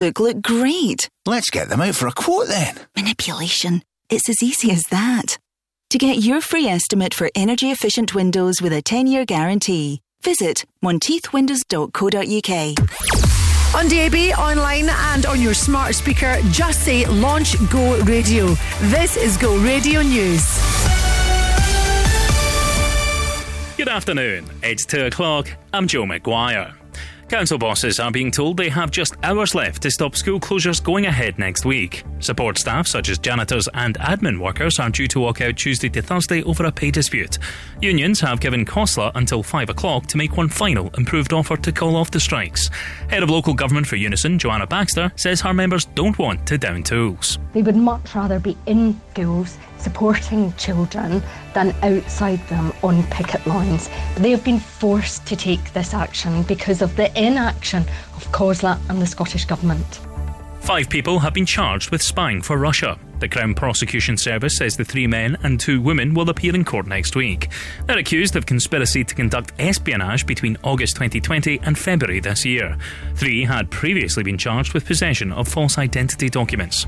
book look great. Let's get them out for a quote then. Manipulation. It's as easy as that. To get your free estimate for energy efficient windows with a 10 year guarantee, visit monteithwindows.co.uk. On DAB, online, and on your smart speaker, just say Launch Go Radio. This is Go Radio News. Good afternoon. It's 2 o'clock. I'm Joe McGuire. Council bosses are being told they have just hours left to stop school closures going ahead next week. Support staff, such as janitors and admin workers, are due to walk out Tuesday to Thursday over a pay dispute. Unions have given COSLA until 5 o'clock to make one final improved offer to call off the strikes. Head of local government for Unison, Joanna Baxter, says her members don't want to down tools. They would much rather be in schools supporting children than outside them on picket lines. They have been forced to take this action because of the inaction of COSLA and the Scottish Government. Five people have been charged with spying for Russia. The Crown Prosecution Service says the three men and two women will appear in court next week. They're accused of conspiracy to conduct espionage between August 2020 and February this year. Three had previously been charged with possession of false identity documents.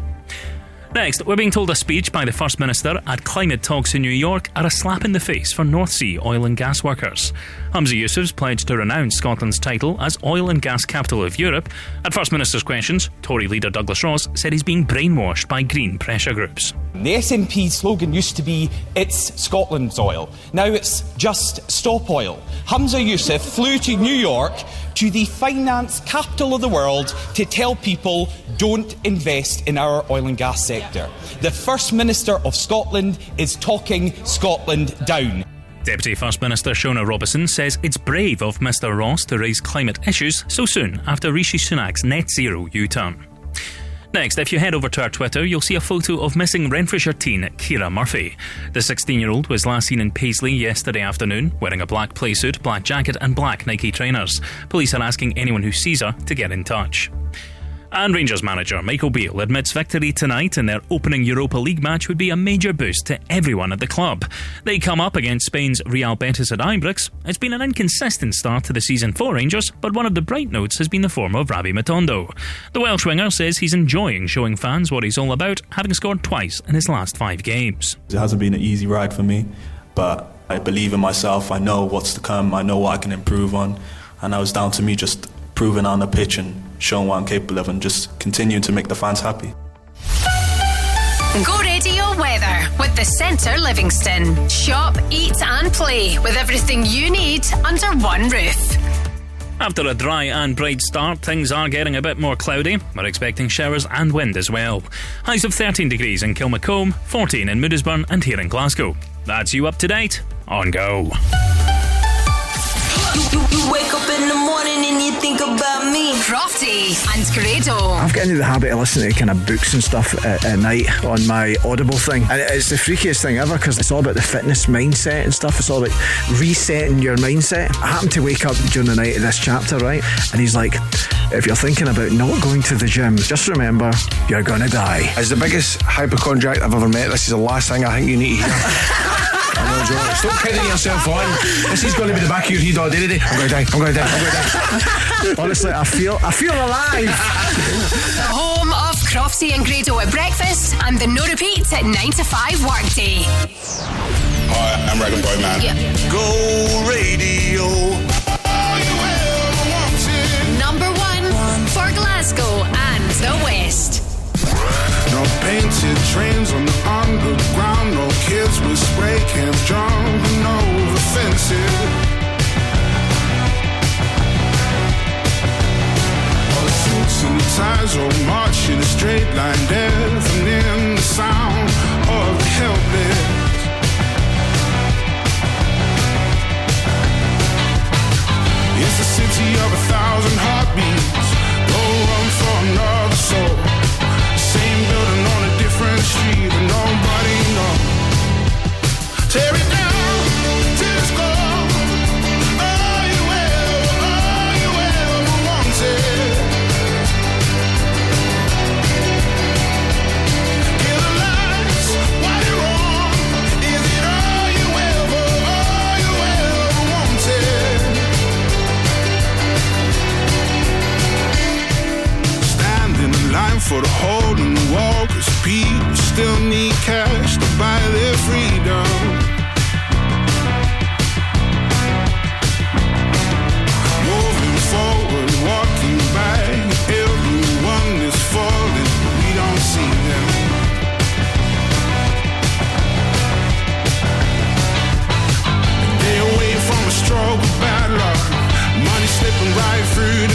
Next, we're being told a speech by the First Minister at climate talks in New York are a slap in the face for North Sea oil and gas workers. Humza Yousaf's pledged to renounce Scotland's title as oil and gas capital of Europe. At First Minister's questions, Tory leader Douglas Ross said he's being brainwashed by green pressure groups. The SNP slogan used to be, It's Scotland's oil. Now it's just Stop Oil. Humza Yousaf flew to New York, to the finance capital of the world, to tell people, Don't invest in our oil and gas sector. The First Minister of Scotland is talking Scotland down. Deputy First Minister Shona Robison says it's brave of Mr. Ross to raise climate issues so soon after Rishi Sunak's net zero U turn. Next, if you head over to our Twitter, you'll see a photo of missing Renfrewshire teen Kira Murphy. The 16 year old was last seen in Paisley yesterday afternoon, wearing a black playsuit, black jacket, and black Nike trainers. Police are asking anyone who sees her to get in touch. And Rangers manager Michael Beale admits victory tonight in their opening Europa League match would be a major boost to everyone at the club. They come up against Spain's Real Betis at Ibrox. It's been an inconsistent start to the season for Rangers, but one of the bright notes has been the form of Rabbi Matondo. The Welsh winger says he's enjoying showing fans what he's all about, having scored twice in his last five games. It hasn't been an easy ride for me, but I believe in myself. I know what's to come. I know what I can improve on, and now it's down to me just proving on the pitch and showing what I'm capable of and just continuing to make the fans happy. Go Radio Weather with the Centre Livingston. Shop, eat, and play with everything you need under one roof. After a dry and bright start, things are getting a bit more cloudy. We're expecting showers and wind as well. Highs of 13 degrees in Kilmacolm, 14 in Moodiesburn, and here in Glasgow. That's you up to date on Go. You, you wake up in the morning you think about me. Crofty and Grado. I've got into the habit of listening to kind of books and stuff at, at night on my Audible thing. And it's the freakiest thing ever because it's all about the fitness mindset and stuff. It's all about resetting your mindset. I happened to wake up during the night of this chapter, right? And he's like, if you're thinking about not going to the gym, just remember you're gonna die. As the biggest hypochondriac I've ever met, this is the last thing I think you need to hear. I know, Stop kidding yourself on. This is going to be the back of your head all day today. I'm going to die. I'm going to die. I'm going to die. Honestly, I feel, I feel alive. the home of Crofty and Grado at breakfast and the no repeat at 9 to 5 workday. Hi, I'm Rag'n'Bone Man. Yeah. Go radio. Number one for Glasgow and the West. No painted trains on the underground, no kids with spray cans jumping over fences. And the ties all march in a straight line, deafening the sound of the helpless. It's the city of a thousand heartbeats. Go run for another soul. Same building on a different street, but nobody knows. Tear for the hole in the wall, cause people still need cash to buy their freedom. Moving forward, walking by, everyone is falling, but we don't see them. They away from a struggle, bad luck, money slipping right through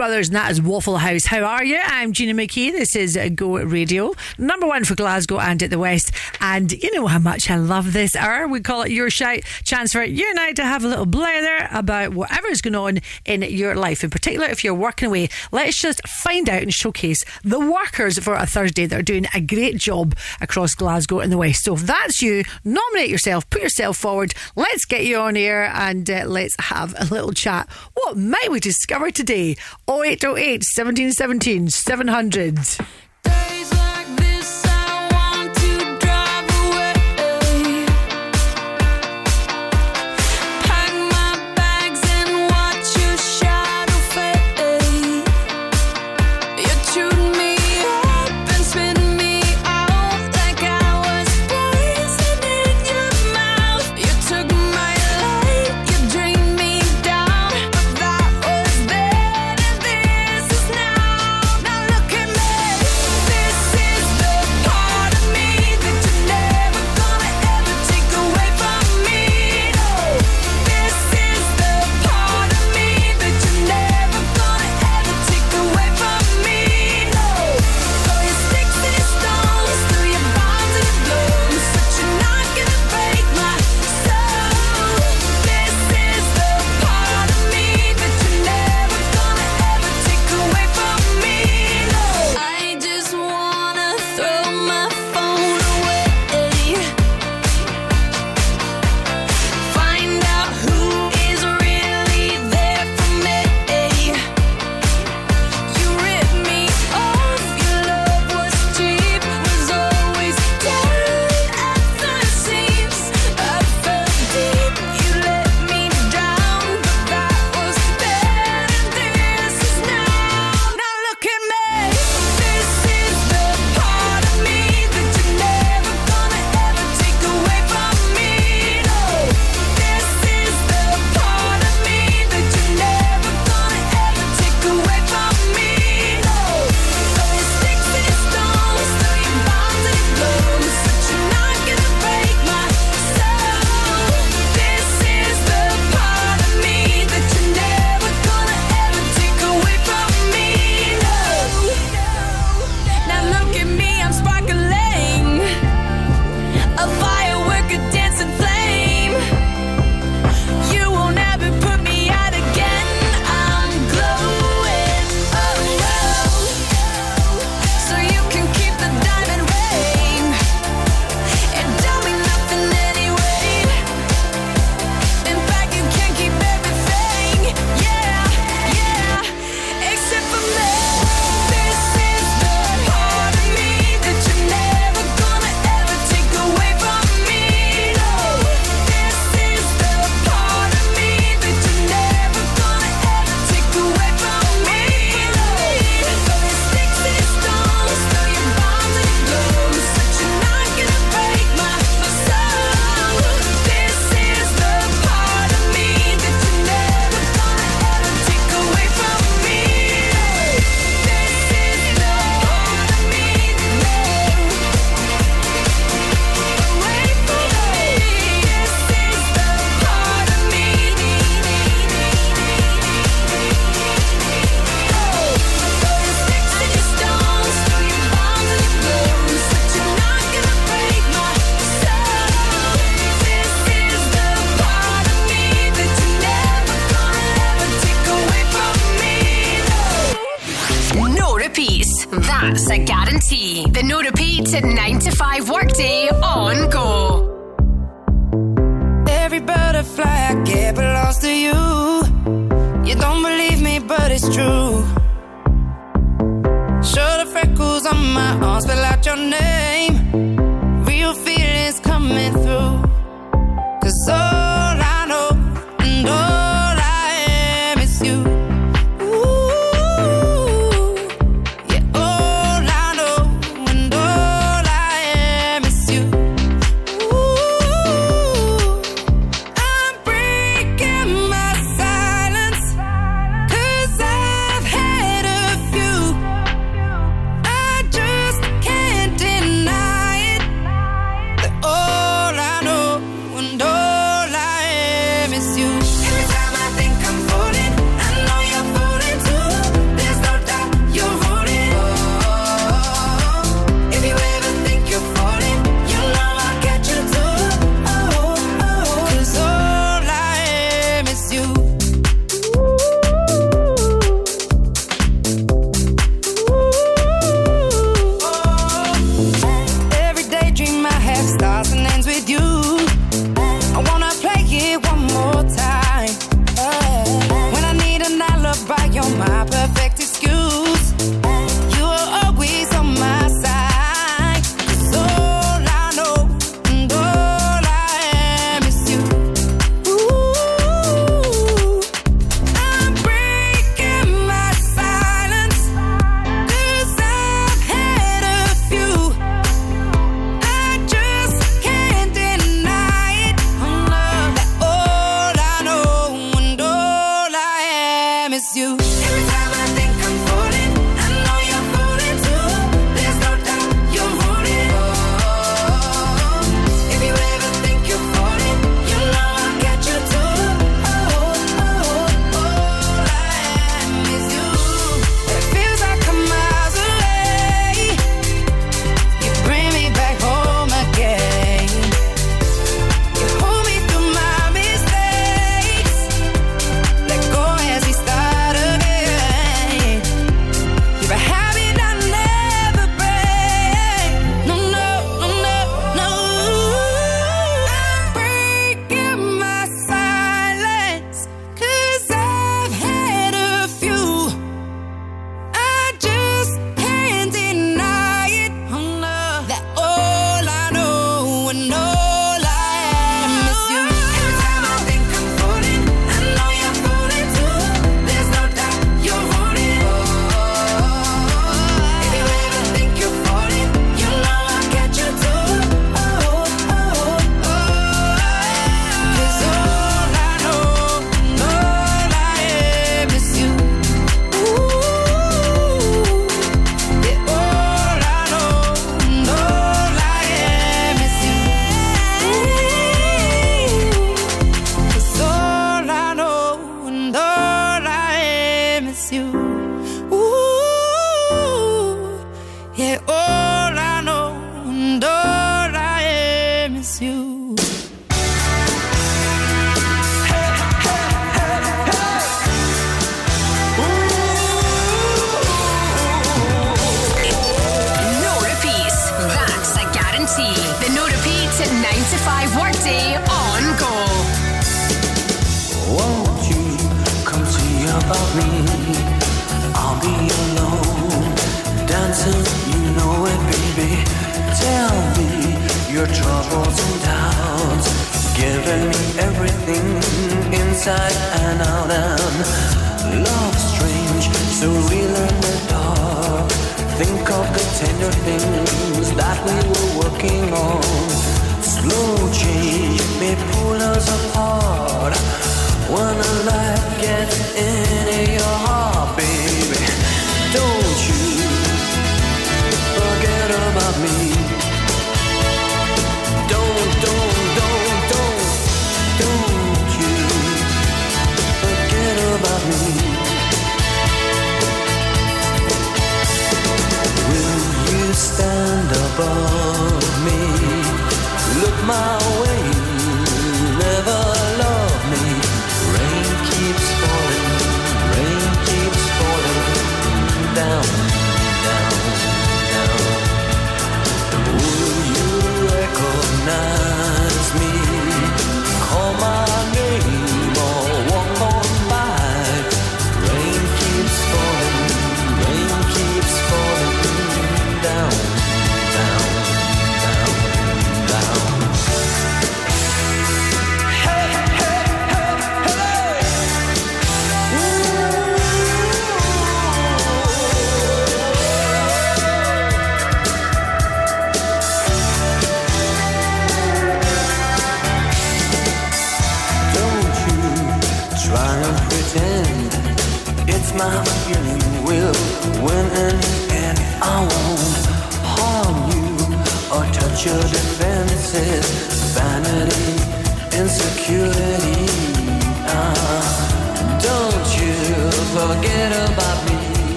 Brothers, and that is Waffle House. How are you? I'm Gina McKie. This is Go Radio, number one for Glasgow and at the West. And you know how much I love this hour. We call it Your Shout, chance for you and I to have a little blather about whatever's going on in your life. In particular, if you're working away, let's just find out and showcase the workers for a Thursday that are doing a great job across Glasgow and the West. So if that's you, nominate yourself, put yourself forward. Let's get you on air and uh, let's have a little chat. What might we discover today? 0808 1717 700.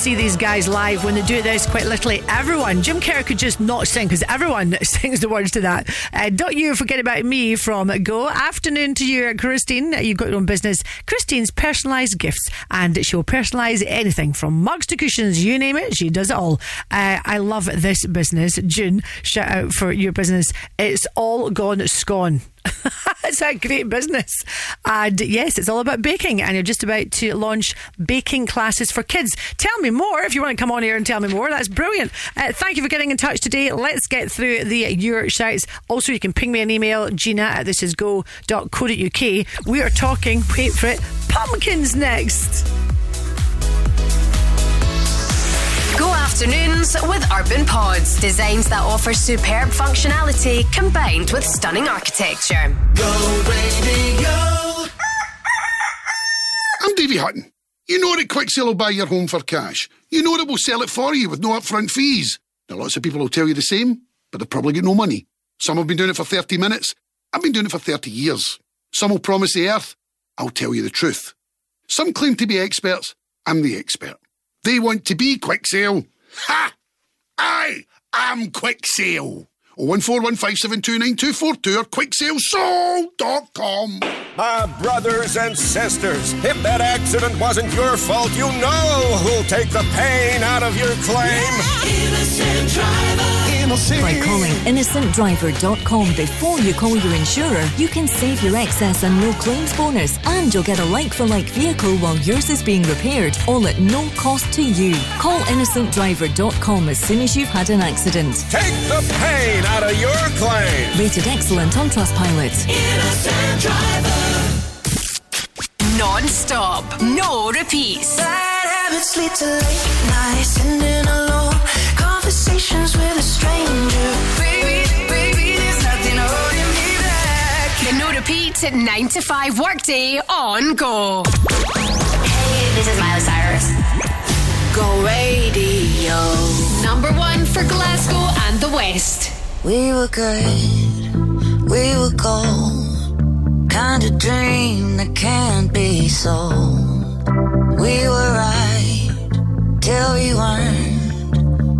See these guys live when they do this, quite literally everyone, Jim Kerr could just not sing because everyone sings the words to that. Uh, don't you forget about me from Go. Afternoon to you, Christine. You've got your own business. Christine's personalised gifts, and she'll personalise anything from mugs to cushions, you name it. She does it all. Uh, I love this business. June, shout out for your business. It's all gone scone. it's a great business. And yes, it's all about baking. And you're just about to launch baking classes for kids. Tell me more if you want to come on here and tell me more. That's brilliant. Uh, thank you for getting in touch today. Let's get through the your shouts. Also, you can ping me an email, gina at thisisgo.co.uk. We are talking, wait for it, pumpkins next. Go afternoons with Urban Pods. Designs that offer superb functionality combined with stunning architecture. Go radio. I'm Davy Hutton. You know that Quicksale will buy your home for cash. You know that we'll sell it for you with no upfront fees. Now, lots of people will tell you the same, but they've probably got no money. Some have been doing it for 30 minutes. I've been doing it for 30 years. Some will promise the earth. I'll tell you the truth. Some claim to be experts. I'm the expert. They want to be Quicksale. Ha! I am Quicksale. 01415729242 or quicksalesoul.com. My brothers and sisters, if that accident wasn't your fault, you know who'll take the pain out of your claim. Innocent driver. By calling innocentdriver.com before you call your insurer, you can save your excess and no claims bonus, and you'll get a like for like vehicle while yours is being repaired, all at no cost to you. Call innocentdriver.com as soon as you've had an accident. Take the pain out of your claim. Rated excellent on Trustpilot. Innocent driver. Non stop, no repeats. Bad habits lead to late nights, sending alone conversations with a stranger. Baby, baby, there's nothing holding me back. The no repeat at 9 to 5 workday on Go. Hey, this is Miley Cyrus. Go Radio. Number one for Glasgow and the West. We were good, we were gold. Kind of dream that can't be sold. We were right till we weren't.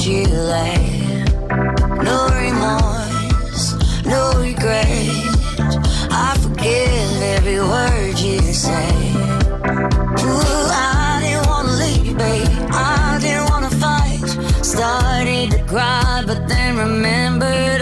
Chile. No remorse, no regret. I forgive every word you say. Ooh, I didn't wanna leave, babe. I didn't wanna fight. Started to cry, but then remembered.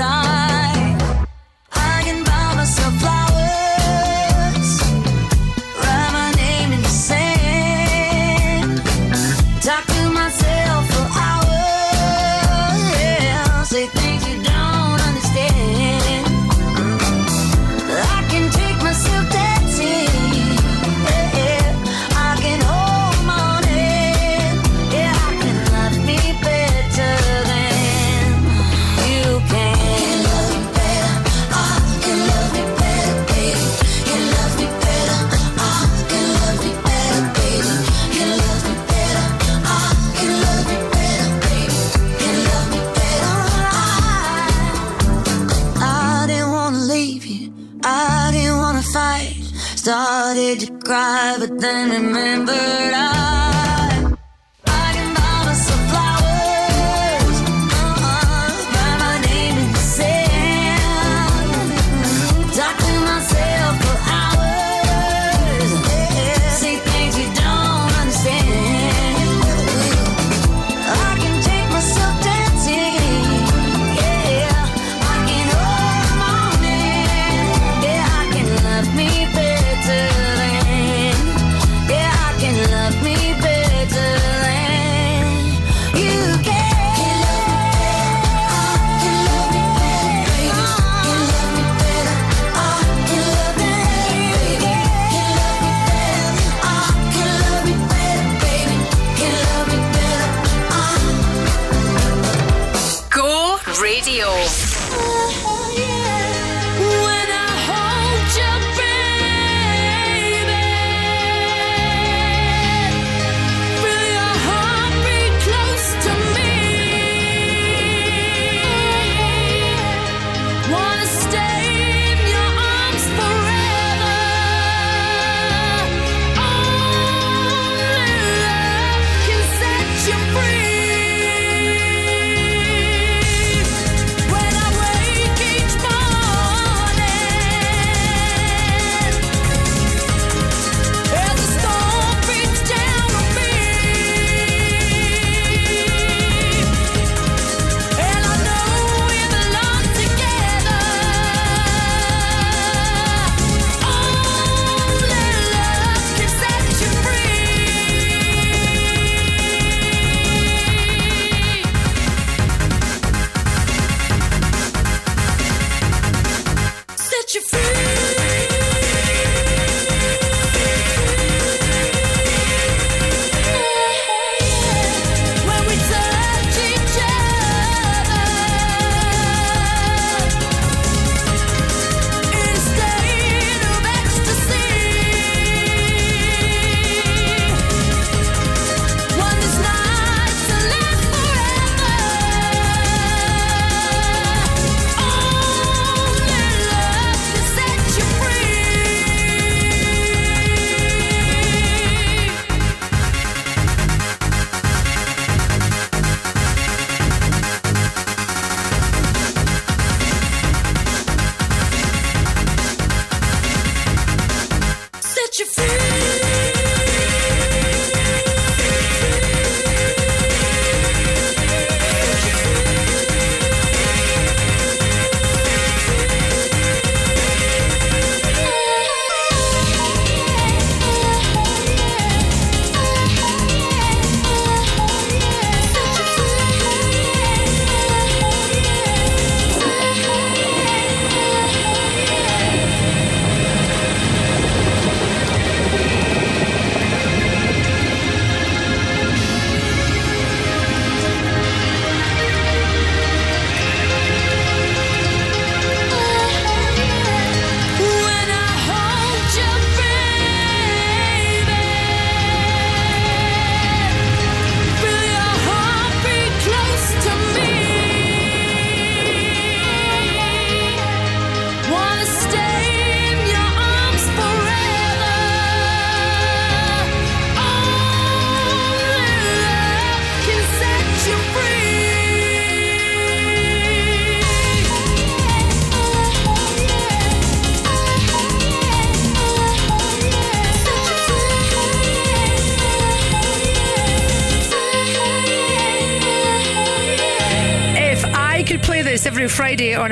Then it made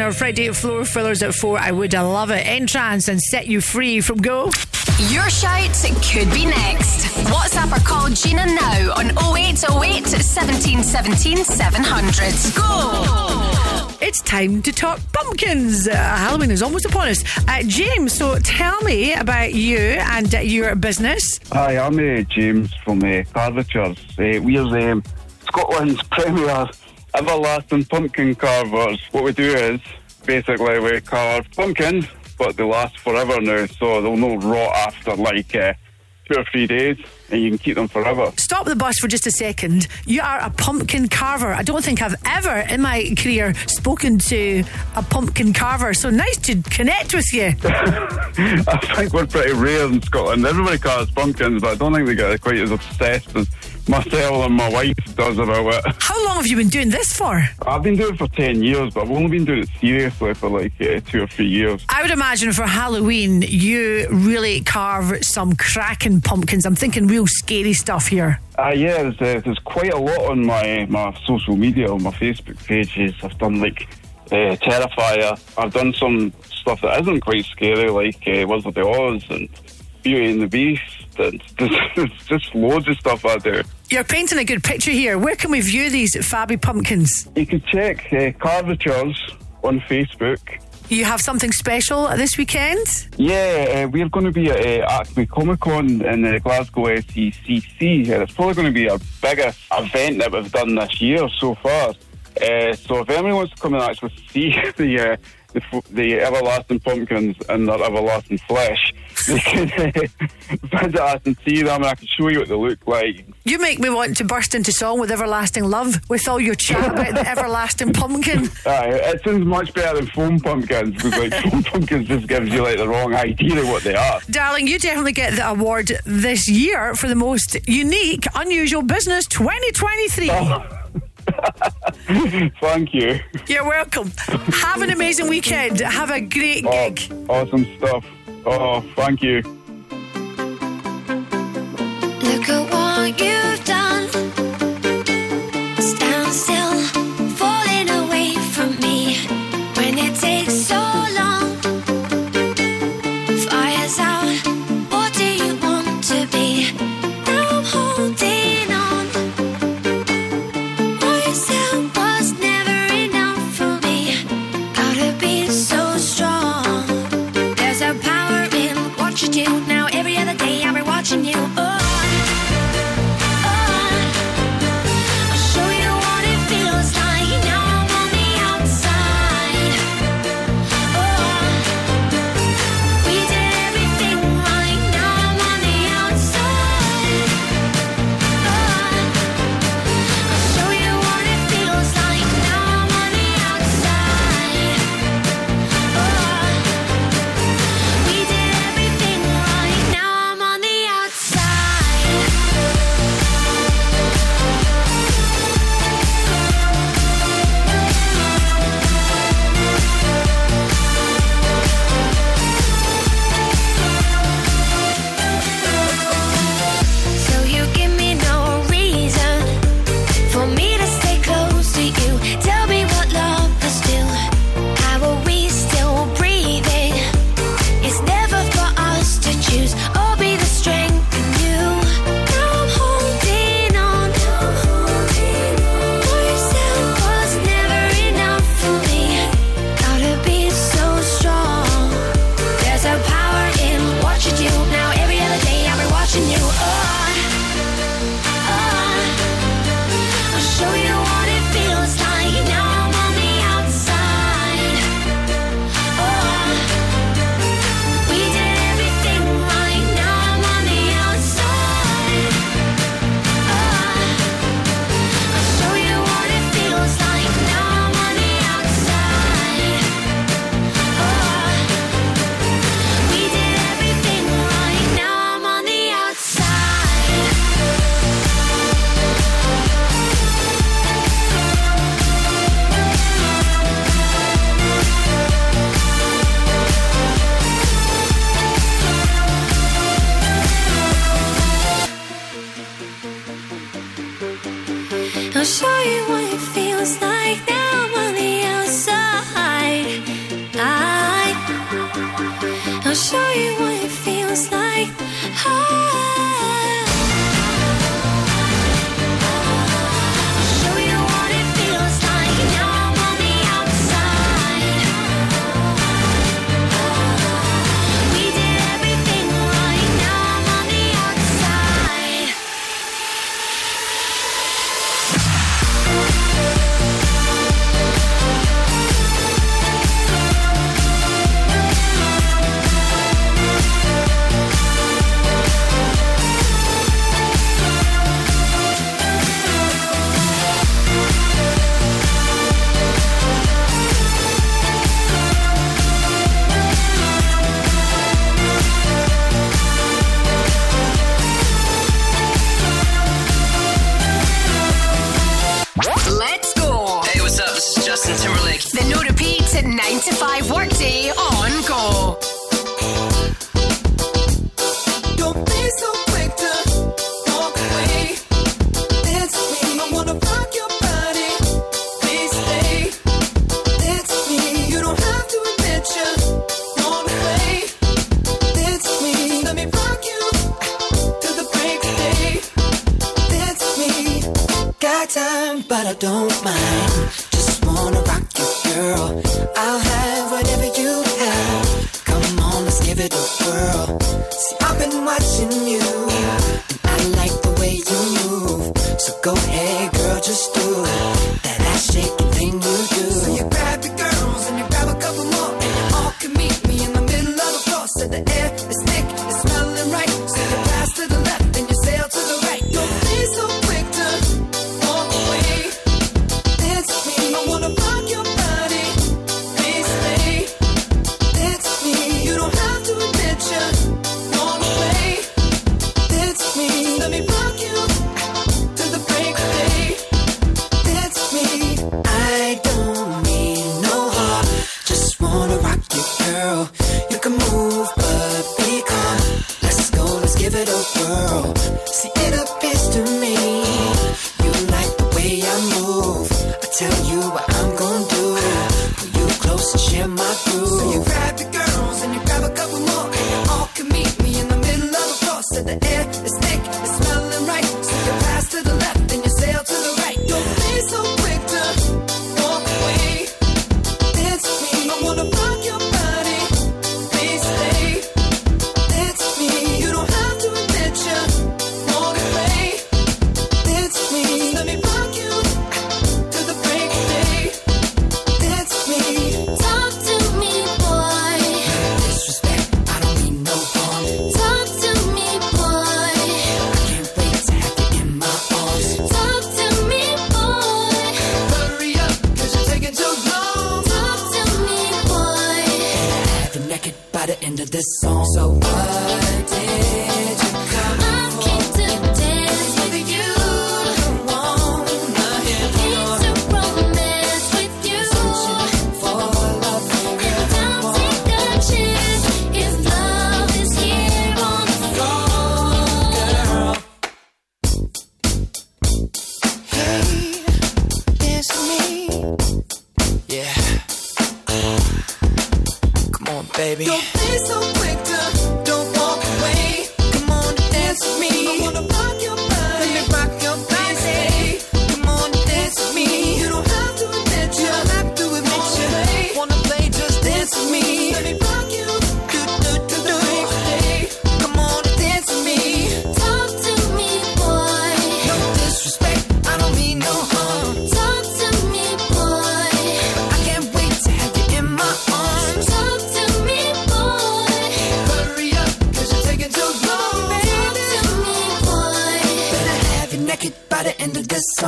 our Friday floor fillers at four. I would I love it. Entrance and set you free from go. Your shout could be next. WhatsApp or call Gina now on 0808 1717 700. Go! It's time to talk pumpkins. Uh, Halloween is almost upon us. Uh, James, so tell me about you and uh, your business. Hi, I'm uh, James from uh, Carvatures. Uh, we're um, Scotland's premier everlasting pumpkin carvers. What we do is basically we carve pumpkins, but they last forever now, so they'll not rot after like uh, two or three days, and you can keep them forever. Stop the bus for just a second. You are a pumpkin carver. I don't think I've ever in my career spoken to a pumpkin carver, so nice to connect with you. I think we're pretty rare in Scotland. Everybody carves pumpkins, but I don't think they get quite as obsessed as myself and my wife does about it. How long have you been doing this for? I've been doing it for 10 years, but I've only been doing it seriously for like uh, two or three years. I would imagine for Halloween, you really carve some cracking pumpkins. I'm thinking real scary stuff here. Uh, yeah, there's, uh, there's quite a lot on my, my social media, on my Facebook pages. I've done like uh, Terrifier. I've done some stuff that isn't quite scary, like uh, Wizard of Oz and Beauty and the Beast. And there's, there's just loads of stuff out there. You're painting a good picture here. Where can we view these fabby pumpkins? You can check uh, Carvatures on Facebook. You have something special this weekend? Yeah, uh, we're going to be at uh, MCM Comic Con in uh, Glasgow SECC. Uh, it's probably going to be our biggest event that we've done this year so far. Uh, so if anyone wants to come and actually see the uh, the, the everlasting pumpkins and their everlasting flesh, they can visit us and see them, and I can show you what they look like. You make me want to burst into song with Everlasting Love with all your chat about the everlasting pumpkin. Uh, it sounds much better than foam pumpkins because like foam pumpkins just gives you like the wrong idea of what they are. Darling, you definitely get the award this year for the most unique, unusual business 2023. Thank you. You're welcome. Have an amazing weekend. Have a great oh, gig. Awesome stuff. Oh, thank you. Look at what you've done. Stand still,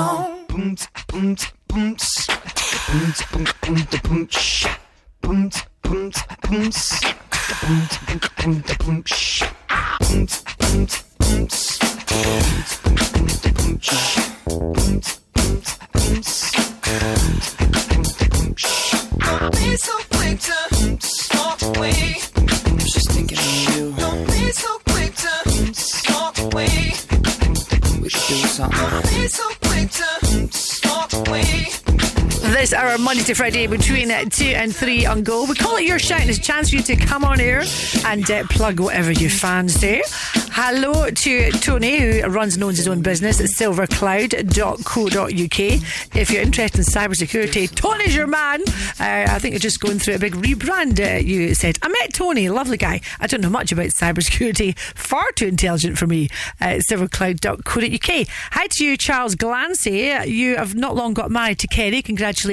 boom, boom, boom, boom, boom, boom, boom, boom, boom, boom, Don't be so quick to walk away. I'm just thinking of you. Don't be so quick to walk away. We should do something. Don't be so way. This hour, Monday to Friday, between uh, 2 and 3 on Go. We call it Your Shout. It's a chance for you to come on air and uh, plug whatever your fans do. Hello to Tony, who runs and owns his own business at silvercloud.co.uk. If you're interested in cybersecurity, Tony's your man. Uh, I think you're just going through a big rebrand, uh, you said. I met Tony, lovely guy. I don't know much about cybersecurity, far too intelligent for me. Uh, silvercloud.co.uk. Hi to you, Charles Glancy. You have not long got married to Kerry. Congratulations.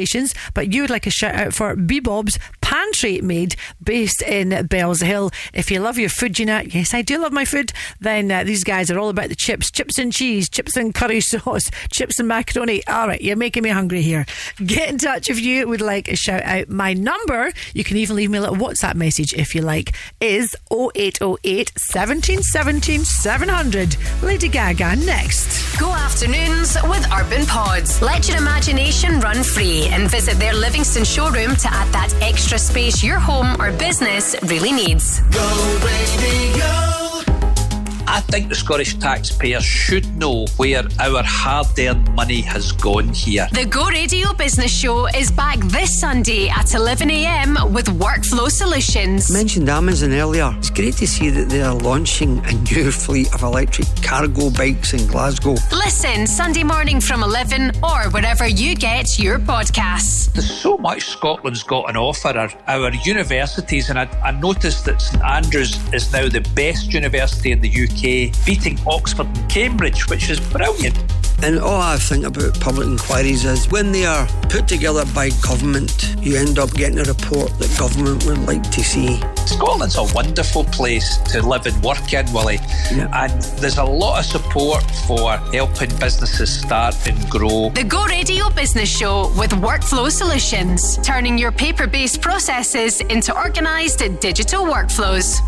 But you would like a shout out for Bebob's Pantry Made, based in Bellshill. If you love your food, know, yes, I do love my food, then uh, these guys are all about the chips, chips and cheese, chips and curry sauce, chips and macaroni. All right, you're making me hungry here. Get in touch if you would like a shout out. My number, you can even leave me a little WhatsApp message if you like, is 0808 1717 700. Lady Gaga next. Go afternoons with Urban Pods. Let your imagination run free and visit their Livingston showroom to add that extra space your home or business really needs. Go. I think the Scottish taxpayer should know where our hard earned money has gone here. The Go Radio Business Show is back this Sunday at 11am with Workflow Solutions. Mentioned Amazon earlier. It's great to see that they are launching a new fleet of electric cargo bikes in Glasgow. Listen Sunday morning from 11 or wherever you get your podcasts. There's so much Scotland's got on offer. Our, our universities, and I, I noticed that St Andrews is now the best university in the UK, beating Oxford and Cambridge, which is brilliant. And all I think about public inquiries is when they are put together by government, you end up getting a report that government would like to see. Scotland's a wonderful place to live and work in, Willie. And there's a lot of support for helping businesses start and grow. The Go Radio Business Show with Workflow Solutions, turning your paper based processes into organised digital workflows.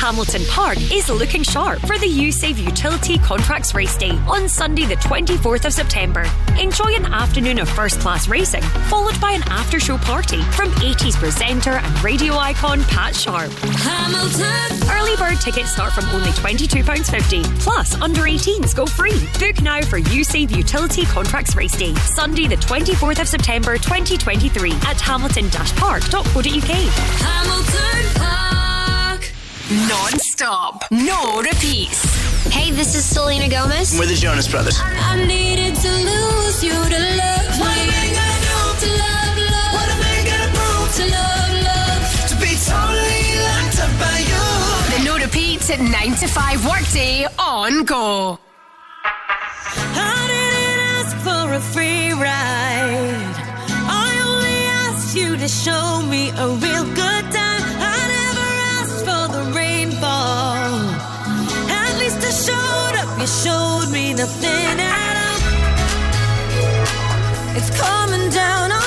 Hamilton Park is looking sharp for the USAVE Utility Contracts Race Day on Sunday, the 24th of September. Enjoy an afternoon of first class racing, followed by an after show party from 80s presenter and radio icon Pat Sharp. Hamilton! Early bird tickets start from only £22.50, plus under 18s go free. Book now for USAVE Utility Contracts Race Day, Sunday, the 24th of September 2023 at hamilton-park.co.uk. Hamilton Park. Non stop. No repeats. Hey, this is Selena Gomez. We're the Jonas Brothers. I needed to lose you to love What am I gonna do to love, love? What am I gonna prove to love, love? To be totally locked up by you. The no repeats at 9 to 5 workday on Go. I didn't ask for a free ride. I only asked you to show me a real good time. You showed me nothing at all. It's coming down on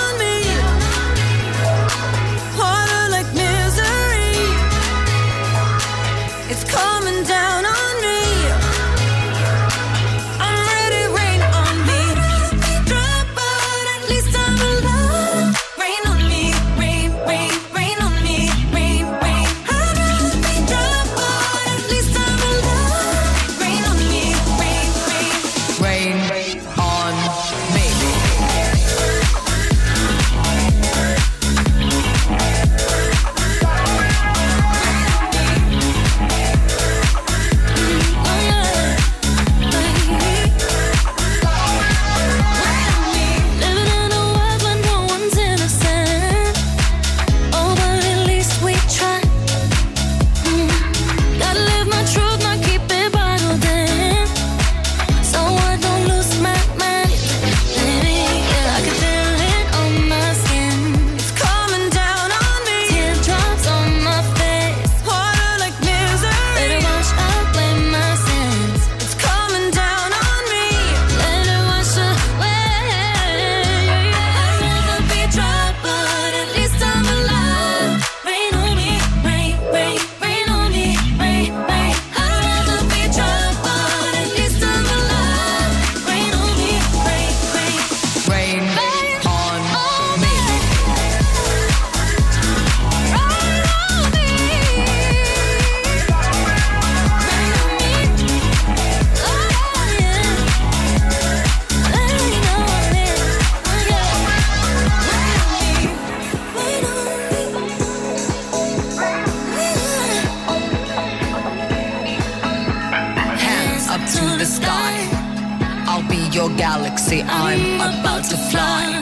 your galaxy. I'm about to fly.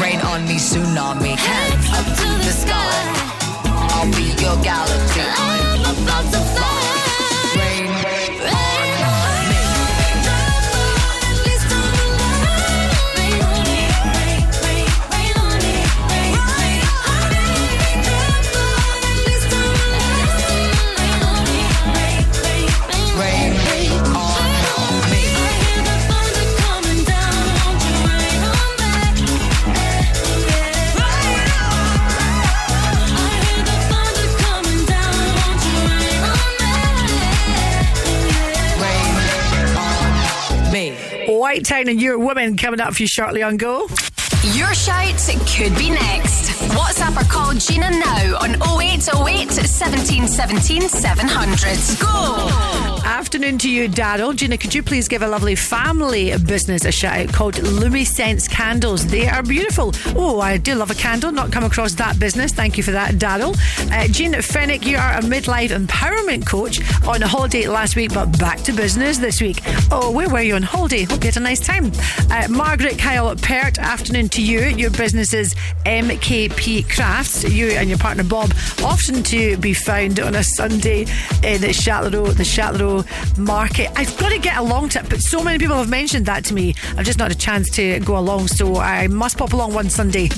Rain on me, tsunami. Hands up to the sky. I'll be your galaxy. I'm about to fly. White Town and Your Woman coming up for you shortly on Go. Your shout could be next. WhatsApp or call Gina now on 0808 17 17 700. Go! Afternoon to you, Daryl. Gina, could you please give a lovely family business a shout out called Lumisense Candles? They are beautiful. Oh, I do love a candle. Not come across that business. Thank you for that, Daryl. Uh, Jean Fennick, you are a midlife empowerment coach on a holiday last week, but back to business this week. Oh, where were you on holiday? Hope you had a nice time. Uh, Margaret Kyle Pert, afternoon to you. Your business is MKP Crafts. You and your partner Bob, often to be found on a Sunday in Chatelherault, the Chatelherault market. I've got to get along to it, but so many people have mentioned that to me. I've just not had a chance to go along, so I must pop along one Sunday.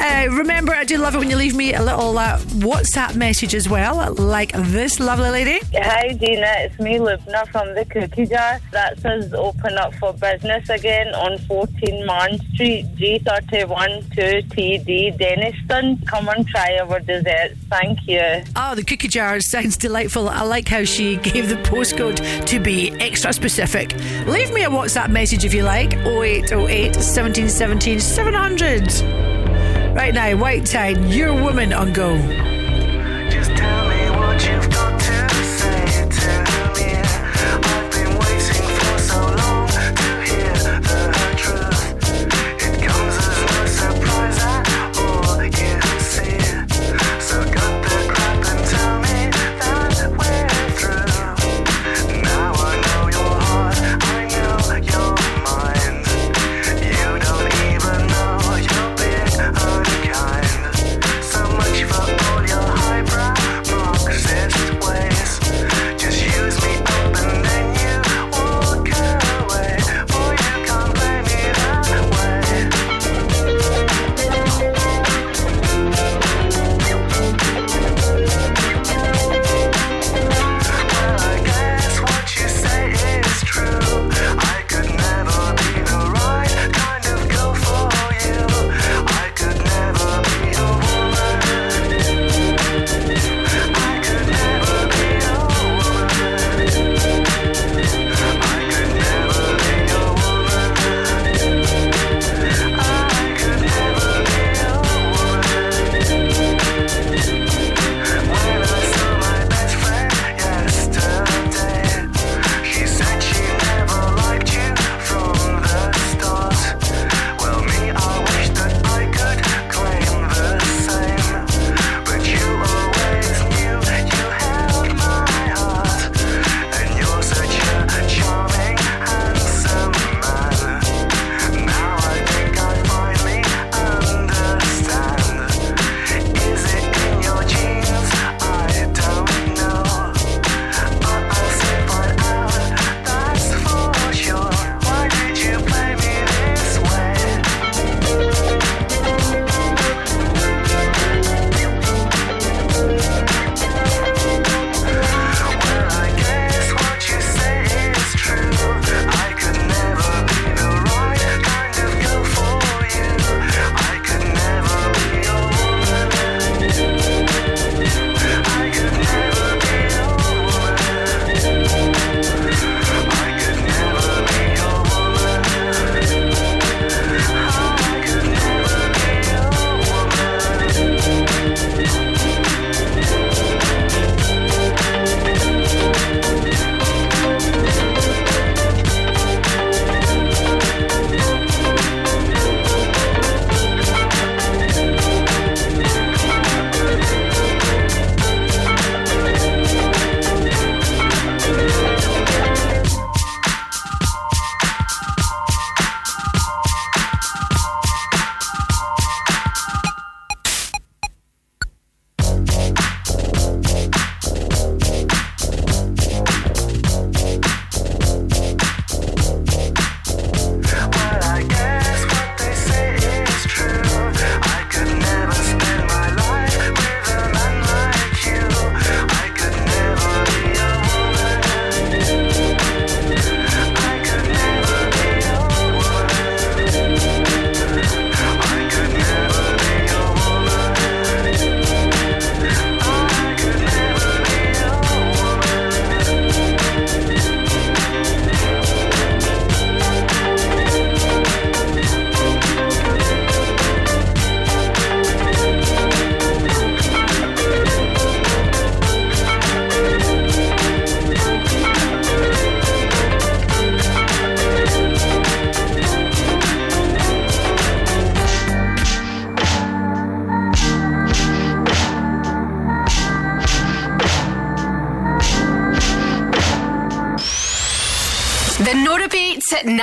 Uh, remember, I do love it when you leave me a little uh, WhatsApp message as well, like this lovely lady. Hi, Dina. It's me, Lubna from the Cookie Jar. That says open up for business again on 14 Marne Street, G31 2TD, Dennistoun. Come and try our desserts. Thank you. Oh, the cookie jar sounds delightful. I like how she gave the postcode to be extra specific. Leave me a WhatsApp message if you like 0808 1717 700. Right now, White Tide, your woman on go.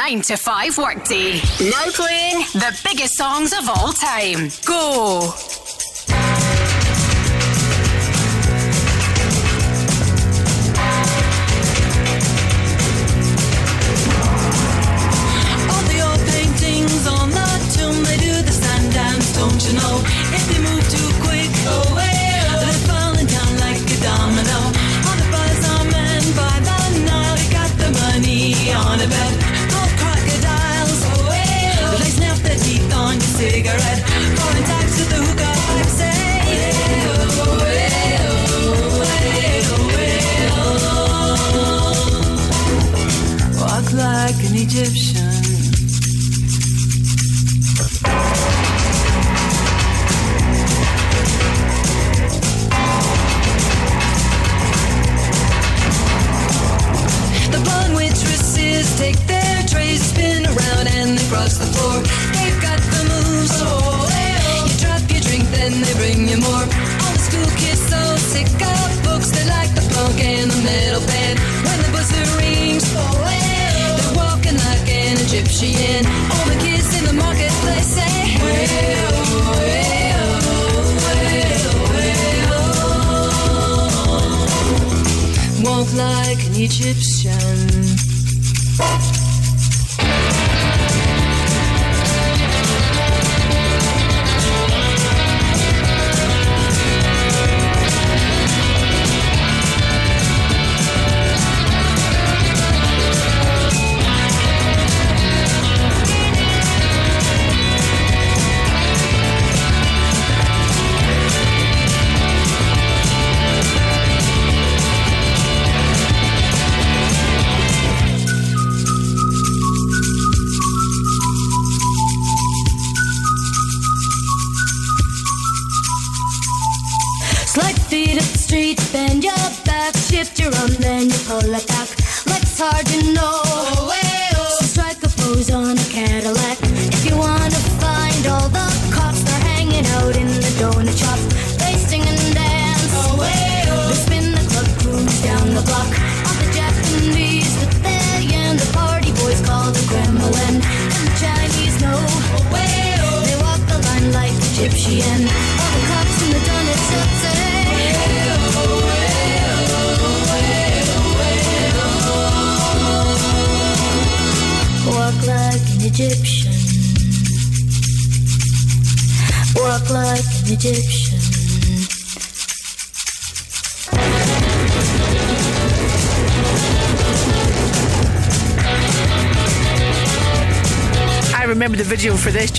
9 to 5 workday. Now playing the biggest songs of all time. Go!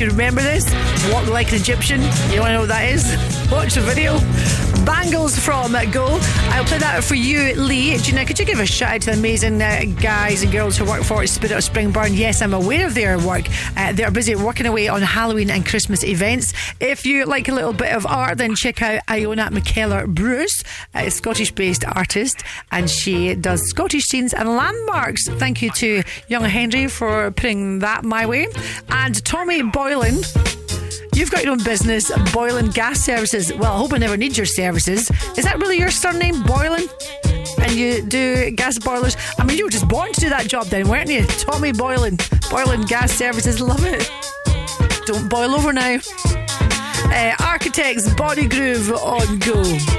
You remember this? Walk like an Egyptian. You want to know what that is? Watch the video. Bangles from Go. I'll play that for you, Lee. Gina, could you give a shout out to the amazing uh, guys and girls who work for Spirit of Springburn? Yes, I'm aware of their work. Uh, they're busy working away on Halloween and Christmas events. If you like a little bit of art, then check out Iona McKellar Bruce, a Scottish based artist, and she does Scottish scenes and landmarks. Thank you to young Henry for putting that my way. And Tommy Boylan. You've got your own business, Boylan Gas Services. Well, I hope I never need your services. Is that really your surname, Boylan? And you do gas boilers? I mean, you were just born to do that job then, weren't you? Tommy Boylan. Boylan Gas Services, love it. Don't boil over now. Uh, Architechs Body Groove on Go.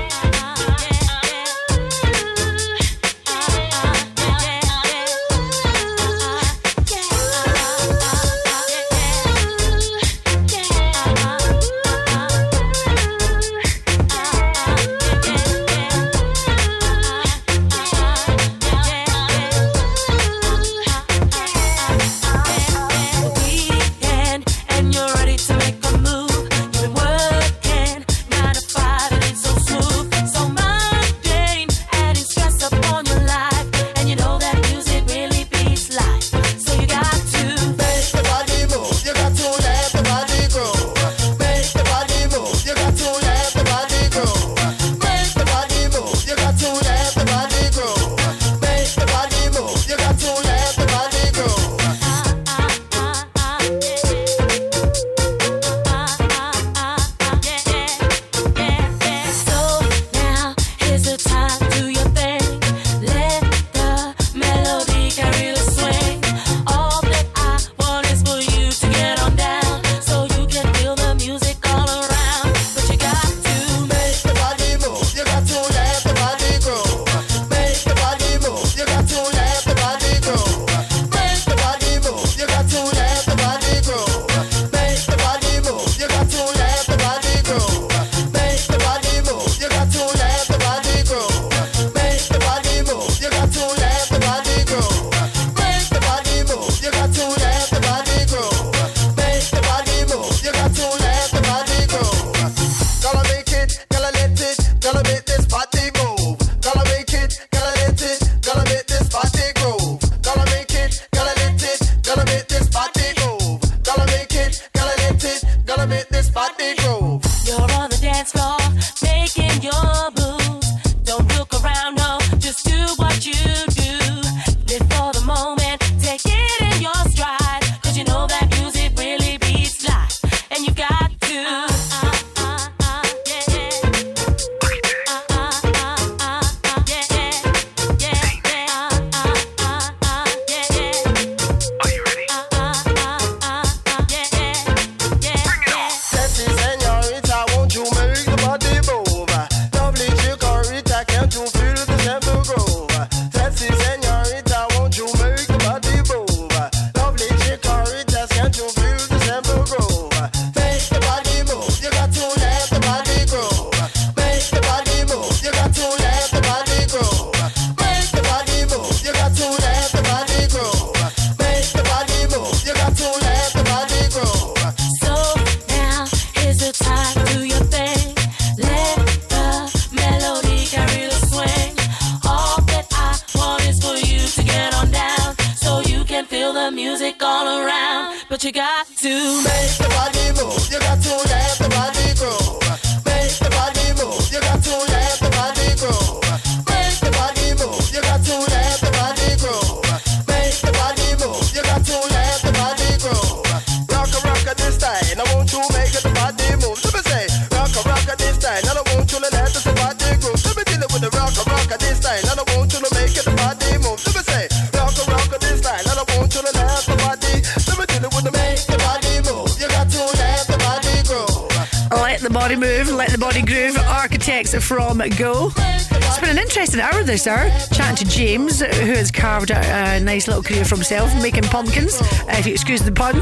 Nice little career for himself making pumpkins. If you excuse the pun.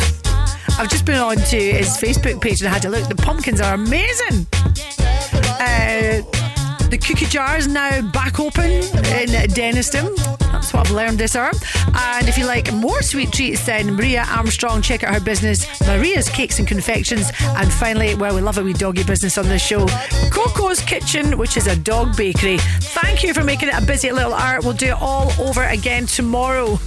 I've just been on to his Facebook page and I had to look. The pumpkins are amazing. Uh, the cookie jar is now back open in Dennistoun. That's what I've learned this hour. And if you like more sweet treats, then Maria Armstrong, check out her business, Maria's Cakes and Confections. And finally, well, we love a wee doggy business on this show, Coco's Kitchen, which is a dog bakery. Thank you for making it a busy little hour. We'll do it all over again tomorrow.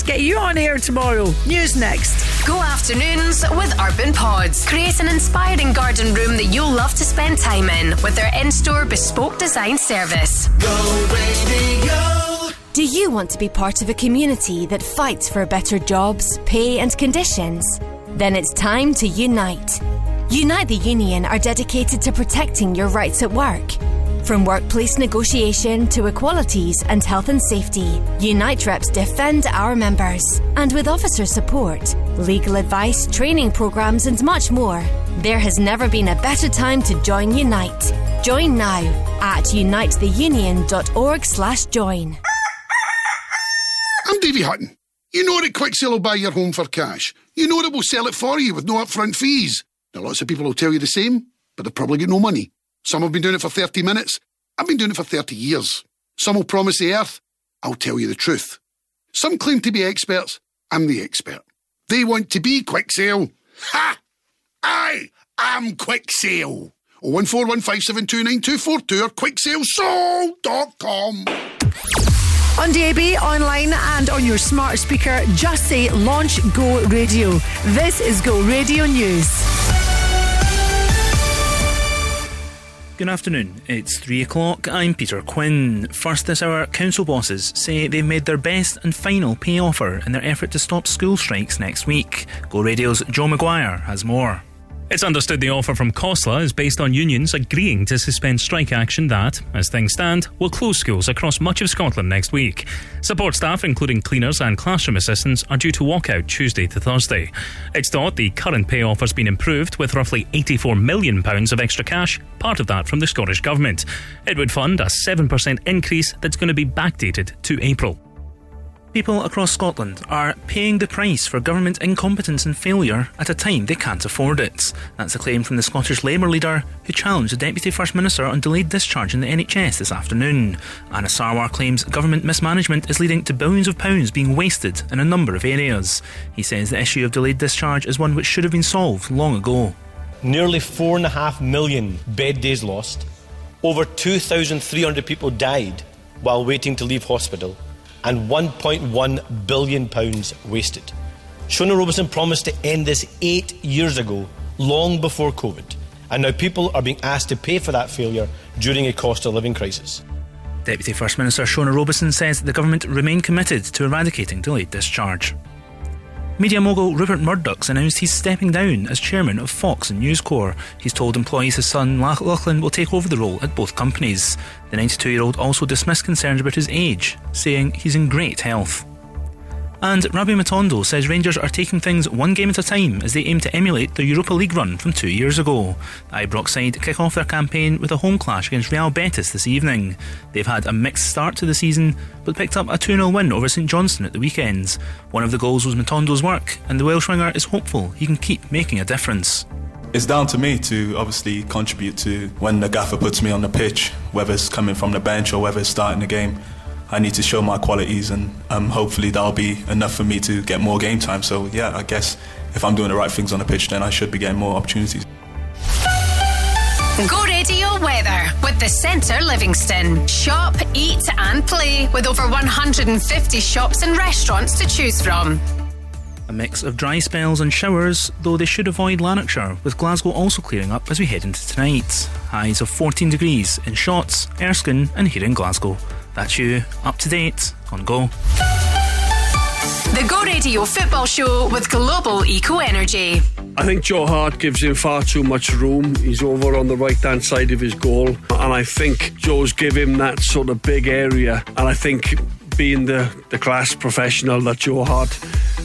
Let's get you on air tomorrow. News next. Go afternoons with Urban Pods. Create an inspiring garden room that you'll love to spend time in with their in store bespoke design service. Go, baby, go. Do you want to be part of a community that fights for better jobs, pay, and conditions? Then it's time to unite. Unite the Union are dedicated to protecting your rights at work. From workplace negotiation to equalities and health and safety, Unite reps defend our members. And with officer support, legal advice, training programs, and much more, there has never been a better time to join Unite. Join now at unitetheunion.org/slash join. I'm Davy Hutton. You know that Quicksale will buy your home for cash. You know that we'll sell it for you with no upfront fees. Now, lots of people will tell you the same, but they've probably got no money. Some have been doing it for 30 minutes. I've been doing it for 30 years. Some will promise the earth. I'll tell you the truth. Some claim to be experts. I'm the expert. They want to be Quicksale. Ha! I am quick Quicksale. 01415729242 or quicksalesoul.com. On DAB, online, and on your smart speaker, just say Launch Go Radio. This is Go Radio News. Good afternoon. It's three o'clock. I'm Peter Quinn. First this hour, council bosses say they've made their best and final pay offer in their effort to stop school strikes next week. Go Radio's Joe Maguire has more. It's understood the offer from COSLA is based on unions agreeing to suspend strike action that, as things stand, will close schools across much of Scotland next week. Support staff, including cleaners and classroom assistants, are due to walk out Tuesday to Thursday. It's thought the current pay offer's been improved with roughly £84 million of extra cash, part of that from the Scottish Government. It would fund a 7% increase that's going to be backdated to April. People across Scotland are paying the price for government incompetence and failure at a time they can't afford it. That's a claim from the Scottish Labour leader who challenged the Deputy First Minister on delayed discharge in the NHS this afternoon. Anas Sarwar claims government mismanagement is leading to billions of pounds being wasted in a number of areas. He says the issue of delayed discharge is one which should have been solved long ago. Nearly four and a half million bed days lost. Over 2,300 people died while waiting to leave hospital, and 1.1 billion pounds wasted. Shona Robison promised to end this eight years ago, long before COVID, and now people are being asked to pay for that failure during a cost of living crisis. Deputy First Minister Shona Robison says the government remain committed to eradicating delayed discharge. Media mogul Rupert Murdoch's announced he's stepping down as chairman of Fox and News Corp. He's told employees his son Lach- Lachlan will take over the role at both companies. The 92 year old also dismissed concerns about his age, saying he's in great health. And Rabbi Matondo says Rangers are taking things one game at a time as they aim to emulate their Europa League run from two years ago. The Ibrox side kick off their campaign with a home clash against Real Betis this evening. They've had a mixed start to the season, but picked up a 2 0 win over St Johnstone at the weekends. One of the goals was Matondo's work, and the Welsh winger is hopeful he can keep making a difference. It's down to me to obviously contribute to when the gaffer puts me on the pitch, whether it's coming from the bench or whether it's starting the game. I need to show my qualities, and um, hopefully that'll be enough for me to get more game time. So yeah, I guess if I'm doing the right things on the pitch, then I should be getting more opportunities. Go Radio Weather with the Centre Livingston. Shop, eat, and play with over 150 shops and restaurants to choose from. A mix of dry spells and showers, though they should avoid Lanarkshire, with Glasgow also clearing up as we head into tonight. Highs of 14 degrees in Shotts, Erskine, and here in Glasgow. That's you, up to date on Go. The Go Radio Football Show with Global Eco Energy. I think Joe Hart gives him far too much room. He's over on the right hand side of his goal. And I think Joe's give him that sort of big area. And I think being the, the class professional that Joe Hart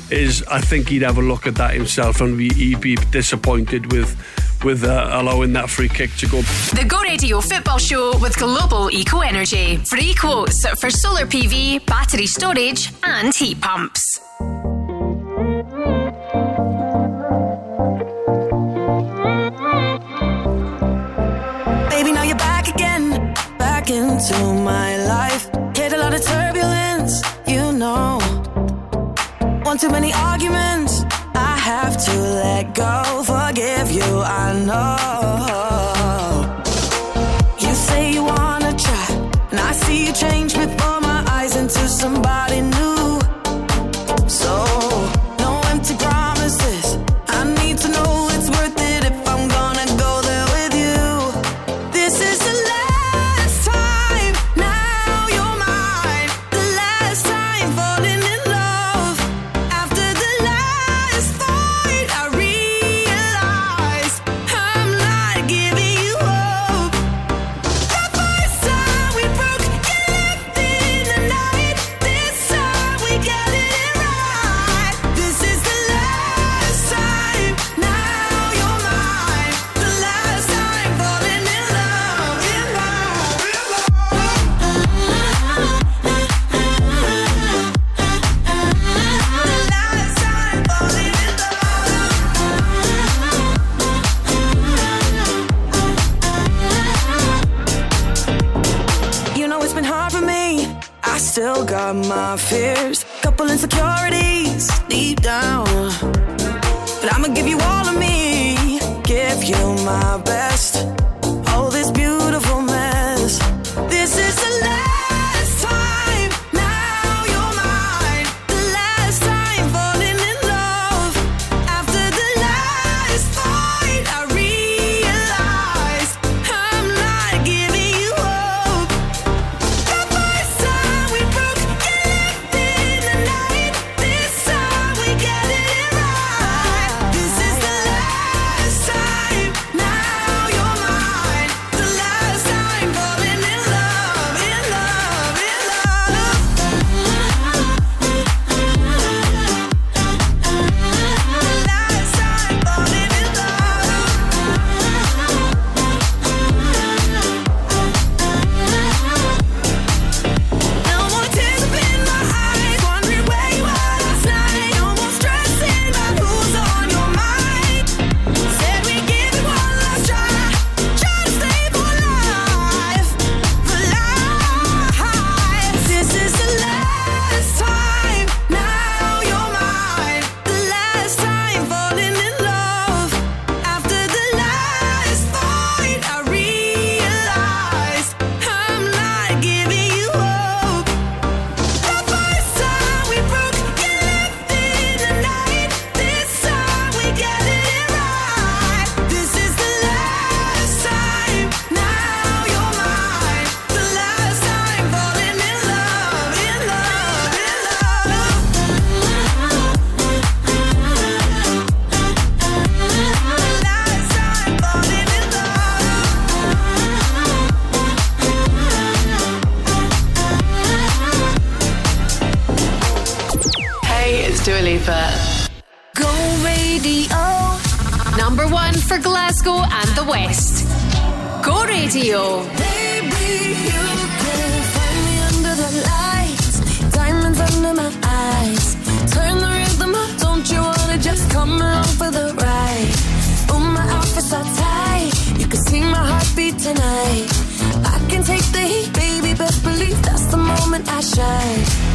is I think he'd have a look at that himself and we, he'd be disappointed with with uh, allowing that free kick to go. The Go Radio Football Show with Global Eco Energy. Free quotes for solar PV, battery storage, and heat pumps. Baby, now you're back again, back into my life. Hit a lot of turbulence, you One too many arguments, I have to let go. Forgive you, I know. You say you wanna try, and I see you change before my eyes into somebody new. My fears, couple insecurities deep down. But I'ma give you all of me, give you my Dua Lipa. Go Radio. Number one for Glasgow and the West. Go Radio. Baby, you can find me under the lights, diamonds under my eyes. Turn the rhythm up, don't you wanna just come along for the ride? Oh, my outfit's so tight, you can see my heartbeat tonight. I can take the heat, baby, best believe that's the moment I shine.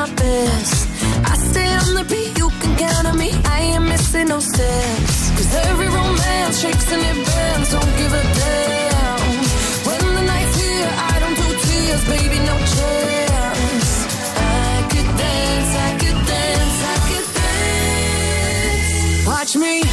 my best. I stay on the beat, you can count on me. I ain't missing no steps. Cause every romance shakes and it bends, don't give a damn. When the night's here, I don't do tears, baby, no chance. I could dance, I could dance, I could dance. Watch me.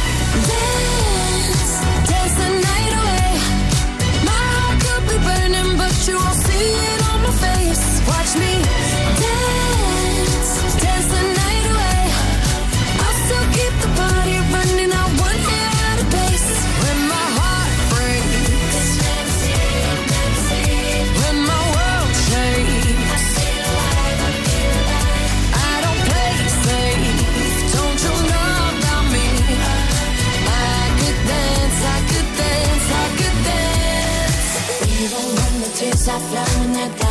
Flowing, that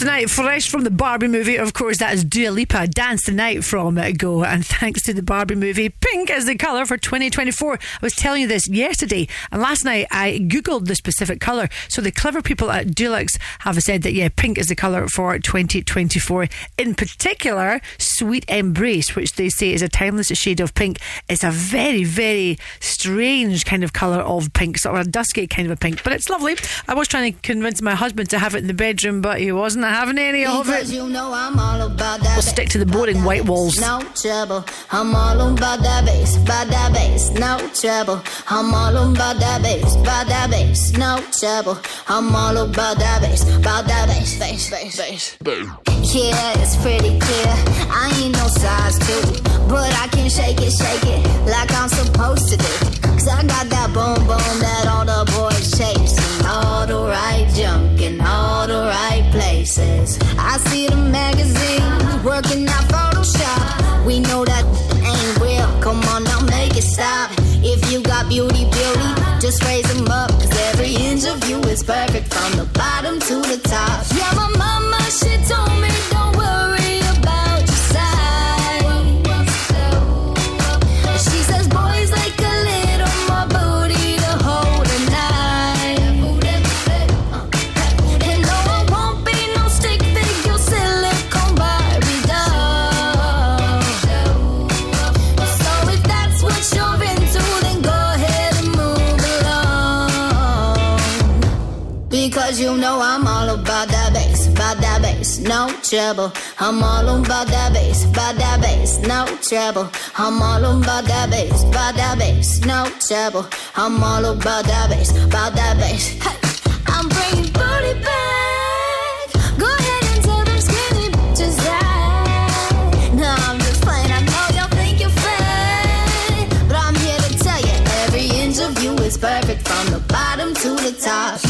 tonight. Fresh from the Barbie movie. Of course, that is Dua Lipa. Dance Tonight from uh, Go. And thanks to the Barbie movie, pink is the colour for 2024. I was telling you this yesterday. And last night, I Googled the specific colour. So the clever people at Dulux have said that, yeah, pink is the colour for 2024. In particular, Sweet Embrace, which they say is a timeless shade of pink. It's a very, very strange kind of colour of pink, sort of a dusky kind of a pink. But it's lovely. I was trying to convince my husband to have it in the bedroom, but he wasn't having any of it. You know I'm all about that We'll stick to the boring white walls. No trouble. I'm all about that bass, about that bass, no trouble. I'm all about that bass, about that bass, no trouble. I'm all about that bass, about that bass, bass, bass, bass. Boom. Yeah, it's pretty clear. I ain't no size two, but I can shake it, shake it like I'm supposed to do. Cause I got that boom boom that all the boys chase. And all the right junk in all the I see the magazine trouble. I'm all on about that bass, about that bass, no trouble. I'm all on about that bass, about that bass, no trouble. I'm all on about that bass, about that bass. Hey, I'm bringing booty back. Go ahead and tell them skinny bitches that. I'm just playing. I know y'all think you're fat, but I'm here to tell you every inch of you is perfect from the bottom to the top.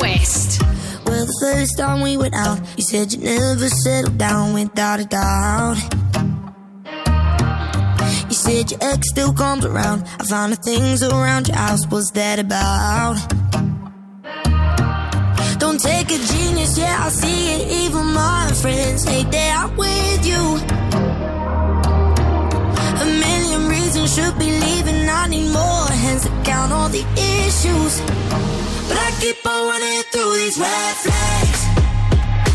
West. Well, the first time we went out, you said you never settle down without a doubt. You said your ex still comes around. I found the things around your house. What's that about? Don't take a genius, yeah, I see it. Even my friends hate that I'm with you. A million reasons should be leaving I need more hands to count all the issues. Keep on running through these red flags.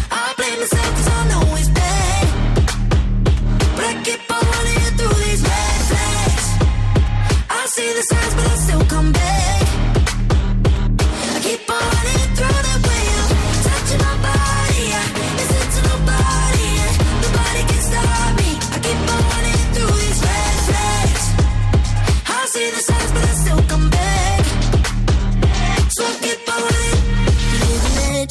I blame myself cause I know it's bad. But I keep on running through these red flags. I see the signs, but I still come back.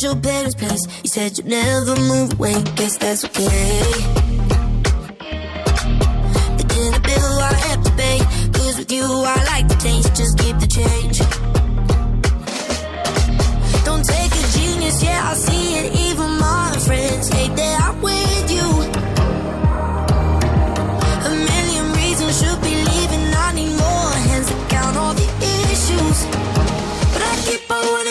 Your parents' place. You said you'd never move away. Guess that's okay. The dinner bill I have to pay. Cause with you I like the taste. Just keep the change. Don't take a genius, yeah, I see it. Even my friends hate that I'm with you. A million reasons should be leaving. I need more hands to count all the issues. But I keep on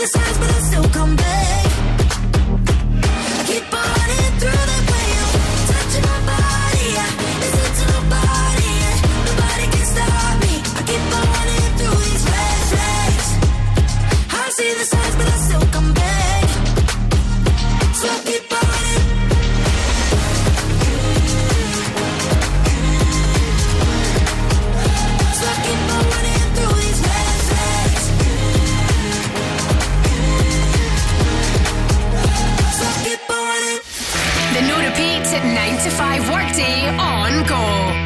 the signs, but I still come back. to 5 workday on goal.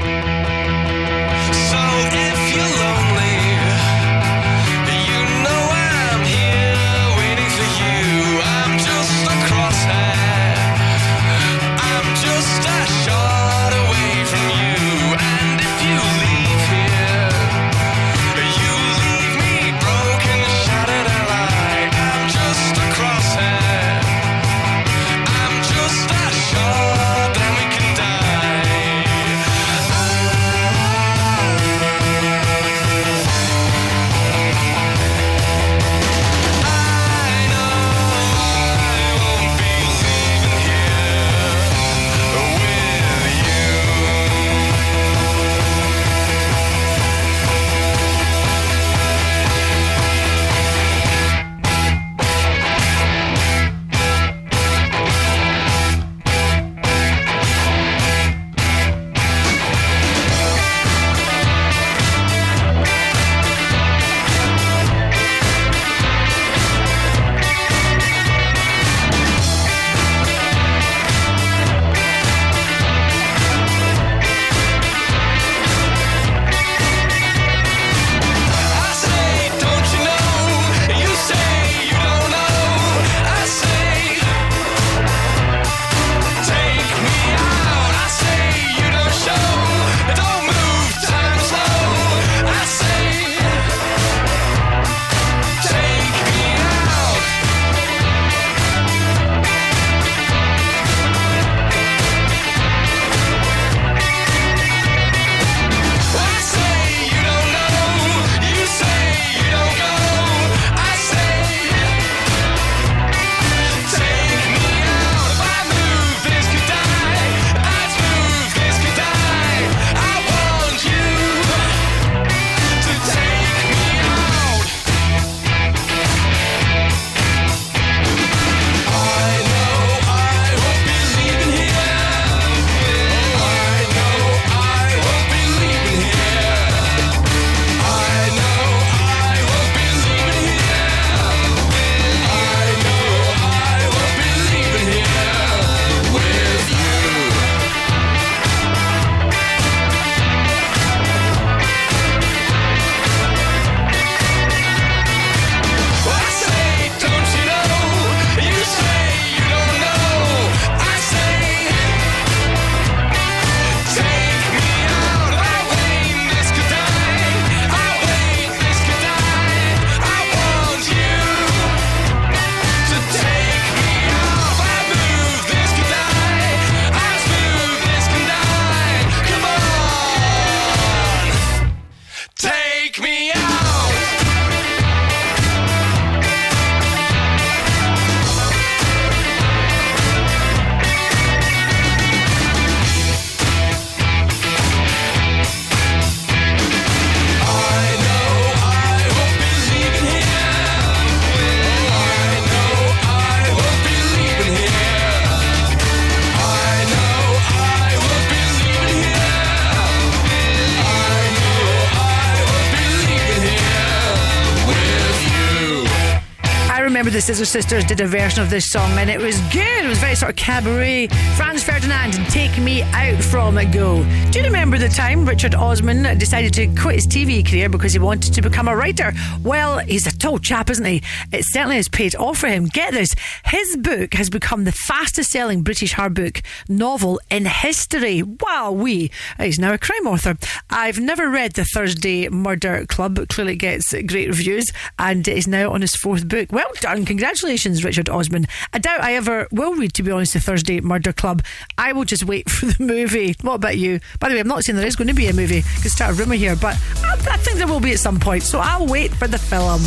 The Scissor Sisters did a version of this song and it was good. It was very sort of cabaret. Franz Ferdinand and Take Me Out From a Go. Do you remember the time Richard Osman decided to quit his TV career because he wanted to become a writer? Well, he's a tall chap, isn't he? It certainly has paid off for him. Get this his book has become the fastest selling British hardbook novel in history. Wow, we. He's now a crime author. I've never read The Thursday Murder Club. It clearly gets great reviews and is now on his fourth book. Well done. Congratulations, Richard Osman. I doubt I ever will read, to be honest, The Thursday Murder Club. I will just wait for the movie. What about you? By the way, I'm not saying there is going to be a movie. Could start a rumour here, but I, I think there will be at some point. So I'll wait for the film.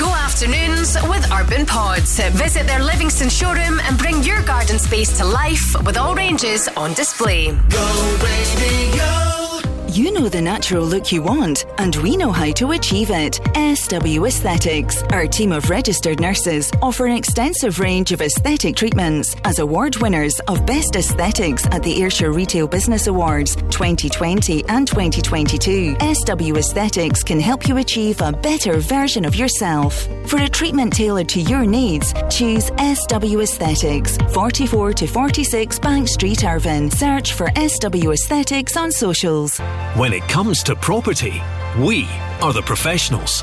Go afternoons with Urban Pods. Visit their Livingston showroom and bring your garden space to life with all ranges on display. You know the natural look you want, and we know how to achieve it. SW Aesthetics. Our team of registered nurses offer an extensive range of aesthetic treatments as award winners of Best Aesthetics at the Ayrshire Retail Business Awards 2020 and 2022. SW Aesthetics can help you achieve a better version of yourself. For a treatment tailored to your needs, choose SW Aesthetics, 44 to 46 Bank Street, Irvine. Search for SW Aesthetics on socials. When it comes to property, we are the professionals.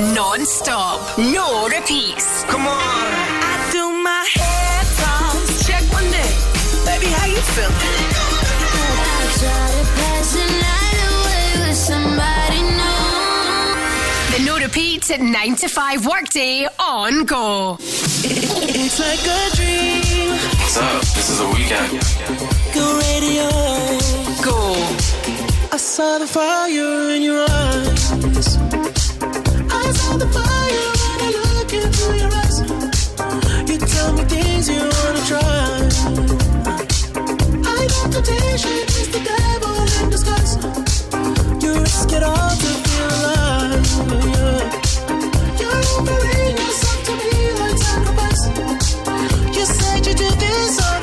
Non stop. No repeats. Come on. I do my hair toss. Check one day. Baby, how you feeling? I try to pass the night away with somebody new. The no repeats at 9 to 5 workday on Go. It's like a dream. What's up? This is a weekend. Go radio. Go. I saw the fire in your eyes. You tell me things you wanna try. I know temptation is the devil in disguise. You risk it all to feel alive. You're offering yourself to me like sacrifice. You said you do this all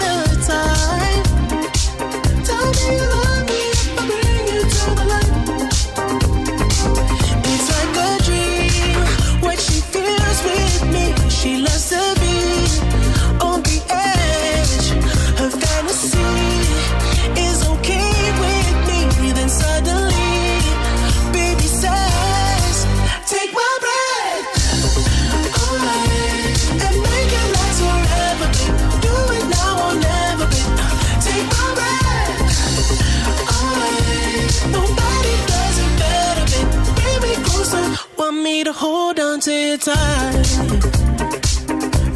me to hold on to you tight.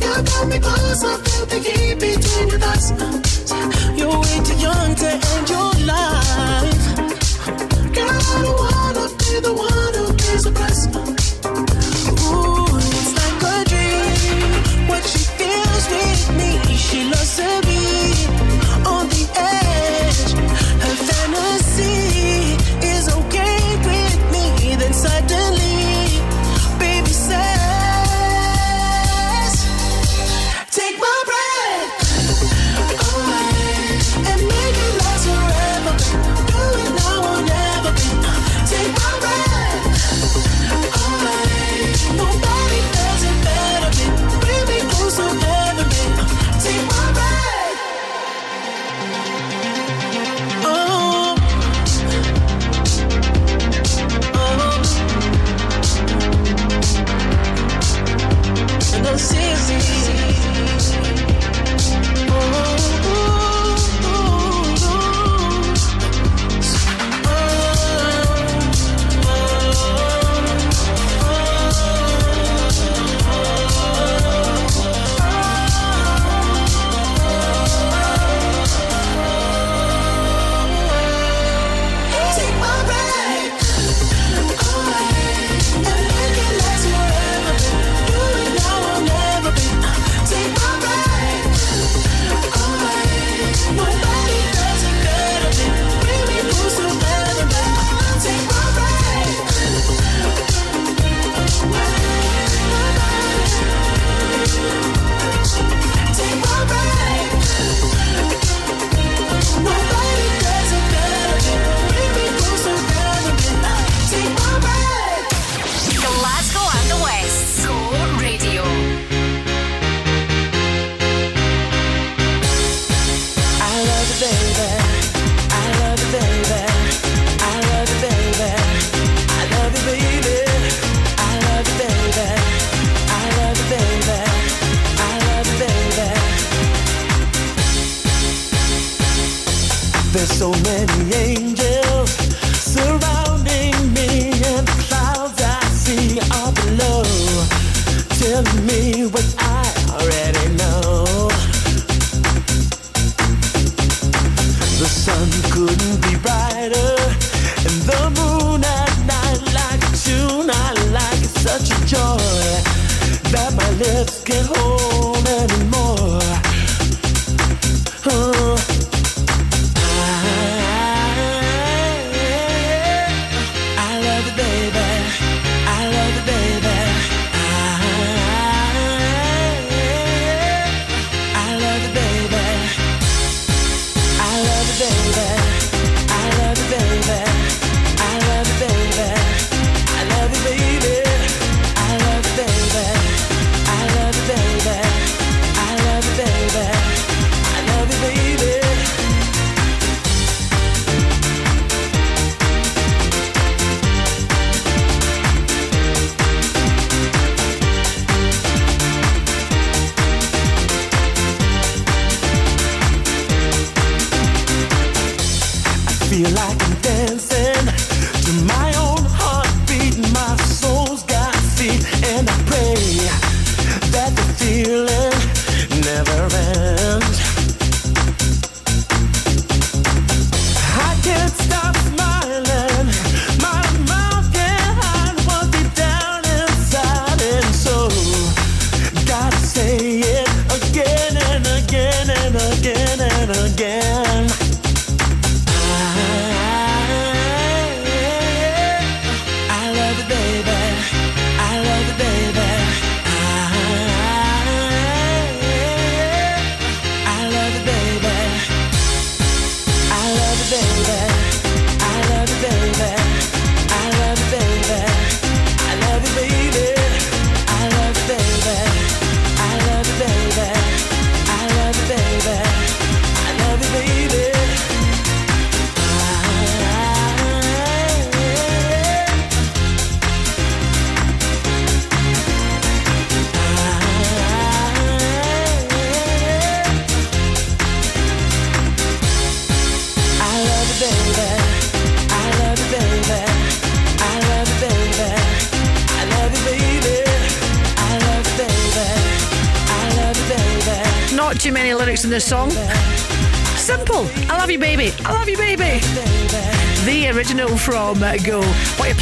You got me close, I feel the heat between your thighs. You're way too young to end your life. Girl, I don't wanna be the one who pays the price. Ooh, it's like a dream. What she feels with me, she loves to be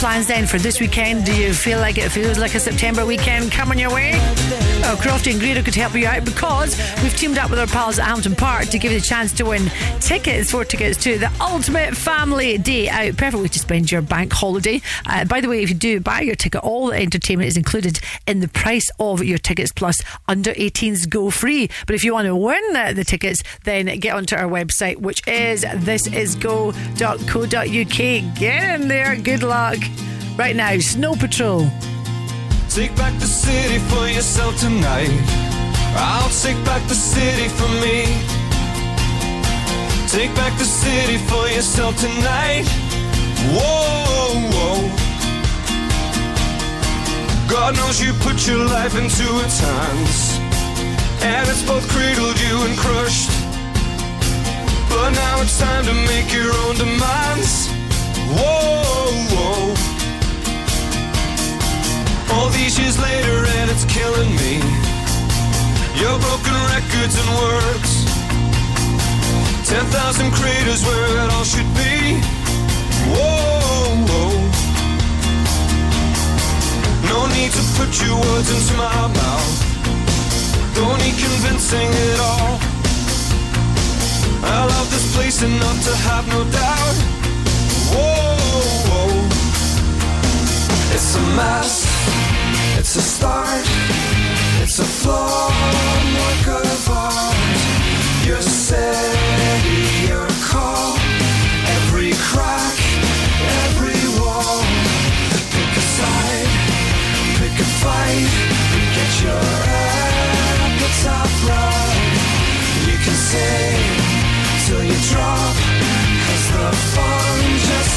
plans then for this weekend? Do you feel like it feels like a September weekend coming your way? Oh, Crofty and Greedo could help you out because we've teamed up with our pals at Hampton Park to give you the chance to win tickets, four tickets to the ultimate family day out. Perfect way to spend your bank holiday. Uh, by the way, if you do buy your ticket, all the entertainment is included in the price of your tickets, plus under 18s go free. But if you want to win the, the tickets, then get onto our website, which is thisisgo.co.uk. Get in there. Good luck. Right now, Snow Patrol. Take back the city for yourself tonight. I'll take back the city for me. Take back the city for yourself tonight. Whoa, whoa. God knows you put your life into its hands. And it's both cradled you and crushed. But now it's time to make your own demands. Whoa, whoa. All these years later, and it's killing me. Your broken records and words. 10,000 craters where it all should be. Need to put your words into my mouth. Don't need convincing at all. I love this place enough to have no doubt. Whoa, whoa. It's a mess. It's a start. It's a flawed work of art. Your city,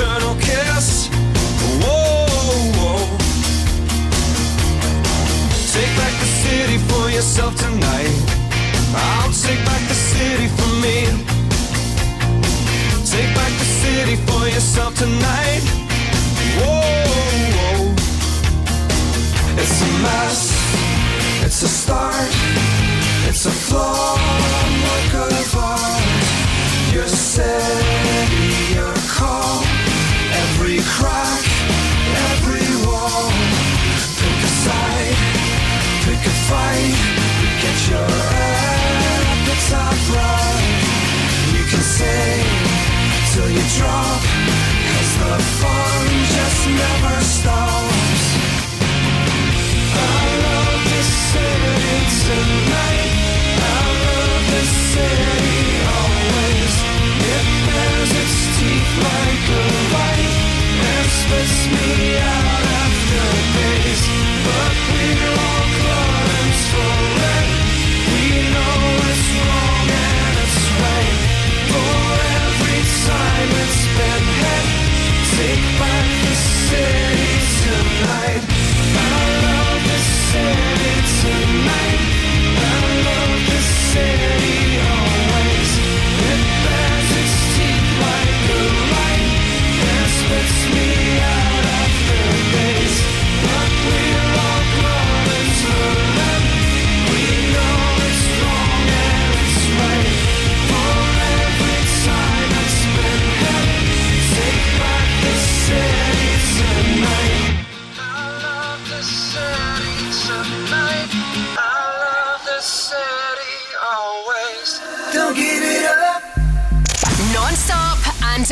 eternal kiss. Whoa, whoa. Take back the city for yourself. Christmas me out.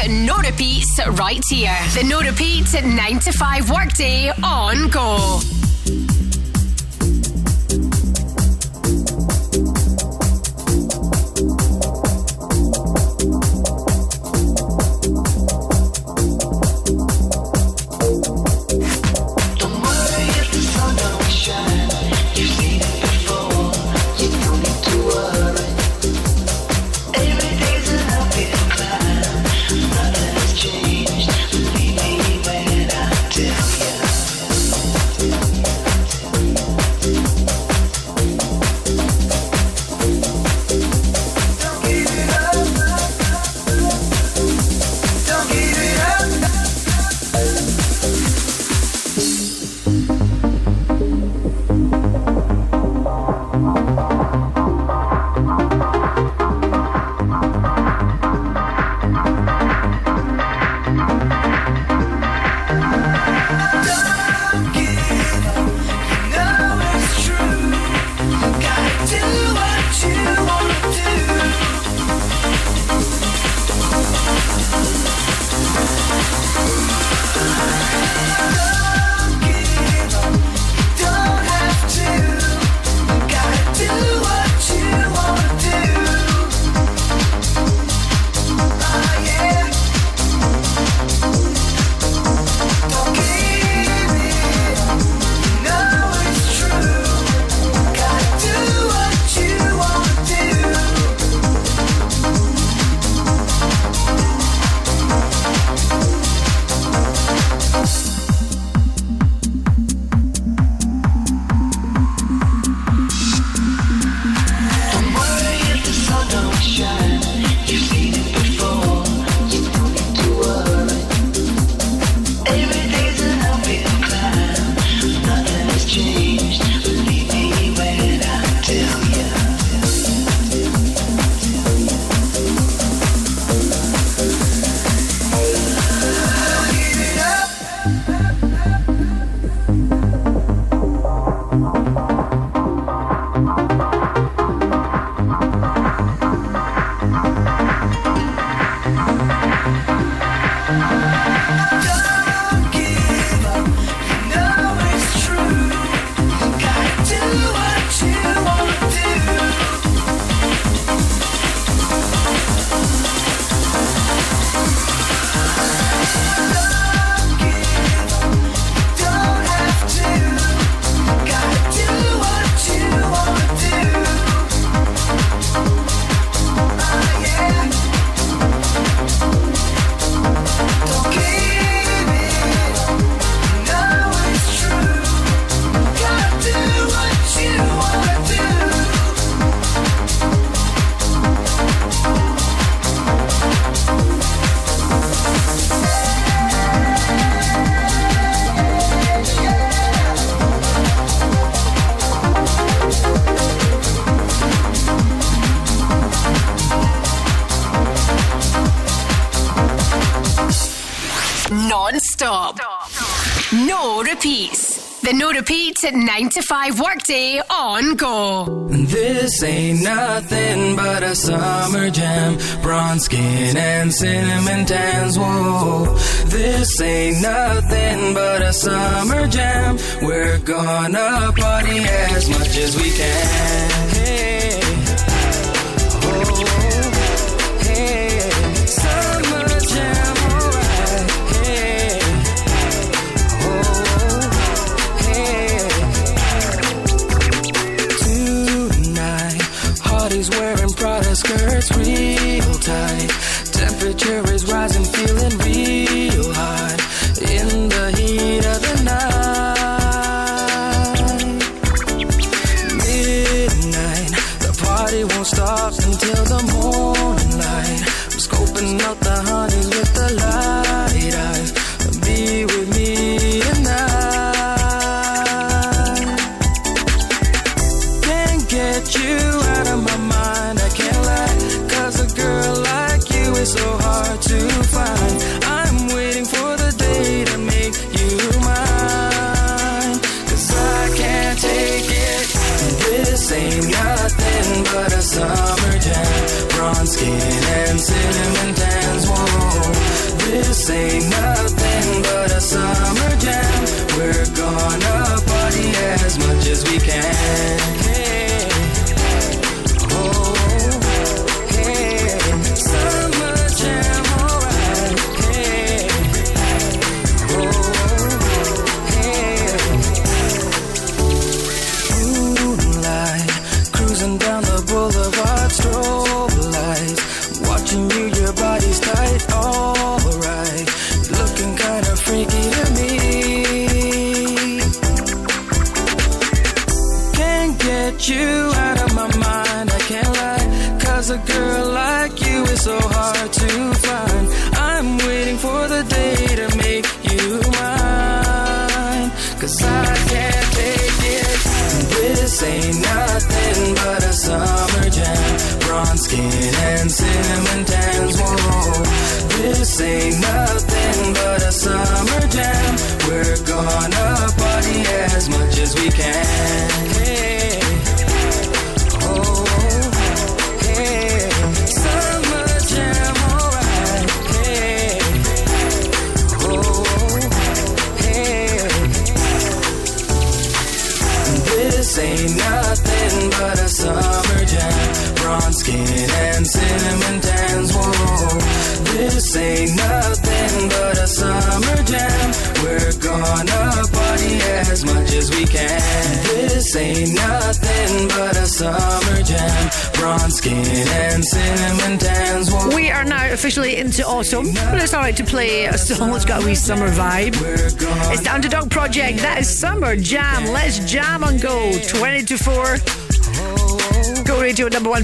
No Repeats right here. The No Repeats 9 to 5 workday on go.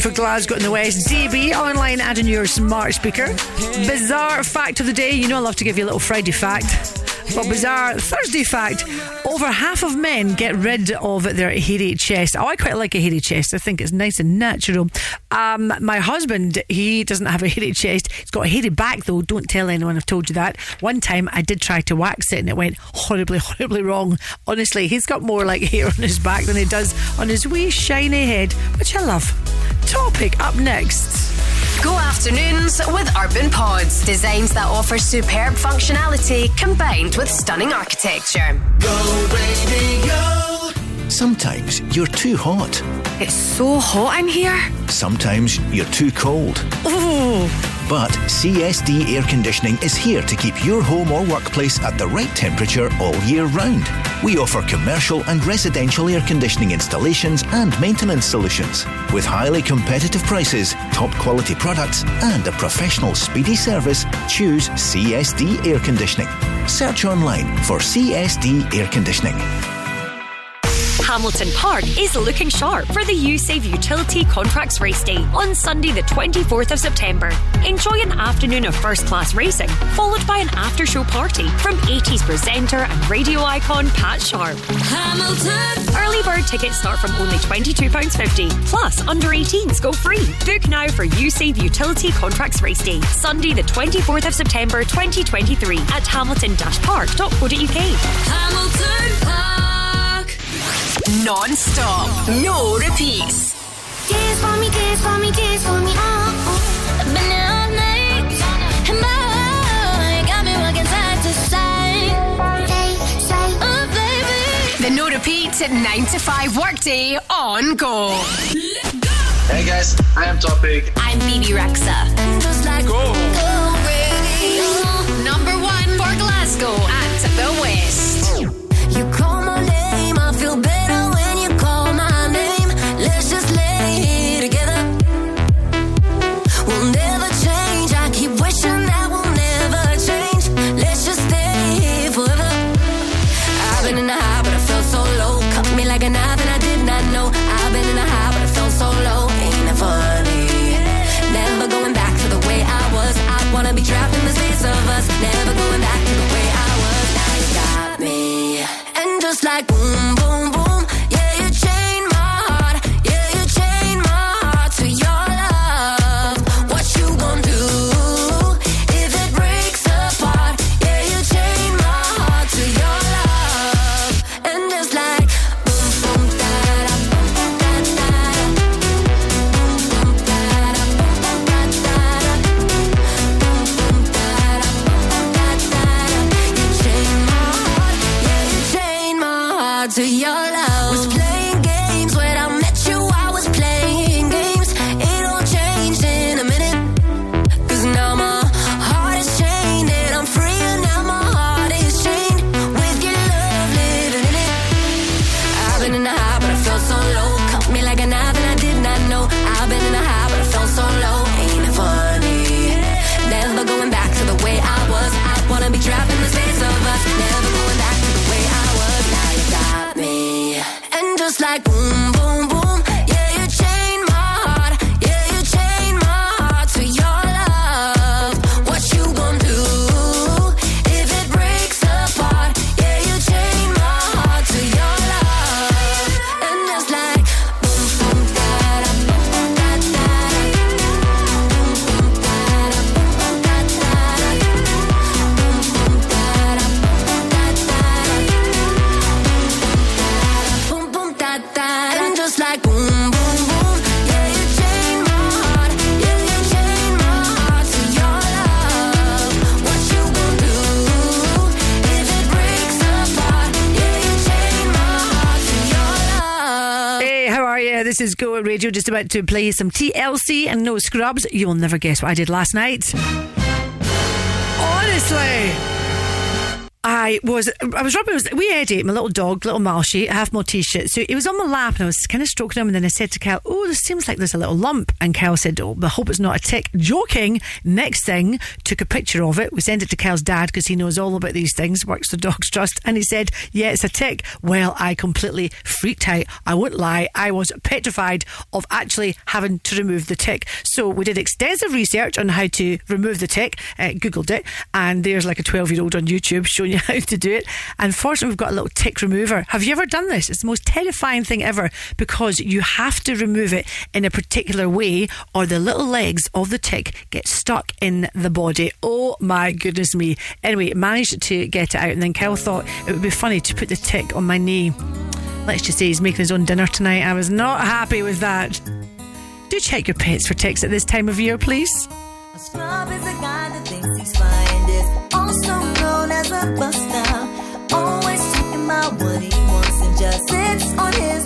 For Glasgow in the West. DB online and in your smart speaker. Bizarre fact of the day. You know I love to give you a little Friday fact. But bizarre Thursday fact. Over half of men get rid of their hairy chest. Oh, I quite like a hairy chest. I think it's nice and natural. Um, my husband, he doesn't have a hairy chest. He's got a hairy back though. Don't tell anyone I've told you that. One time I did try to wax it and it went horribly, horribly wrong. Honestly, he's got more like hair on his back than he does on his wee shiny head, which I love. Topic up next. Go afternoons with Urban Pods. Designs that offer superb functionality combined with stunning architecture. Go radio. Sometimes you're too hot. It's so hot in here. Sometimes you're too cold. Ooh. But CSD Air Conditioning is here to keep your home or workplace at the right temperature all year round. We offer commercial and residential air conditioning installations and maintenance solutions. With highly competitive prices, top quality products, and a professional speedy service, choose CSD Air Conditioning. Search online for CSD Air Conditioning. Hamilton Park is looking sharp for the USave Utility Contracts Race Day on Sunday, the 24th of September. Enjoy an afternoon of first class racing, followed by an after show party from 80s presenter and radio icon Pat Sharp. Hamilton. Early bird tickets start from only £22.50. Plus, under 18s go free. Book now for USave Utility Contracts Race Day, Sunday, the 24th of September 2023 at hamilton-park.co.uk. Hamilton Park. Non stop. No repeats. Kiss for me, kiss for me, kiss for me, oh, oh. I've been there all night. And boy, got me rocking side to side. Say, say, oh, baby. The no repeats at 9 to 5 workday on go. Hey guys, I am Topic. I'm Bebe Rexha. Just like Go. go. Number one for Glasgow Radio, just about to play some TLC and no scrubs. You'll never guess what I did last night. Honestly. I was I was rubbing was wee Eddie, my little dog, little Malshi, half Maltese shih. So he was on my lap and I was kind of stroking him and then I said to Cal, Oh, this seems like there's a little lump and Cal said, Oh, I hope it's not a tick. Joking. Next thing, took a picture of it. We sent it to Cal's dad because he knows all about these things, works for Dogs Trust, and he said, Yeah, it's a tick. Well, I completely freaked out. I won't lie, I was petrified of actually having to remove the tick. So we did extensive research on how to remove the tick, uh, Googled it, and there's like a 12 year old on YouTube showing you how to do it. And fortunately, we've got a little tick remover. Have you ever done this? It's the most terrifying thing ever because you have to remove it in a particular way, or the little legs of the tick get stuck in the body. Oh my goodness me. Anyway, managed to get it out, and then Kel thought it would be funny to put the tick on my knee. Let's just say he's making his own dinner tonight. I was not happy with that. Do check your pets for ticks at this time of year, please. Known as a buster. Always talking about what he wants and just sits on his.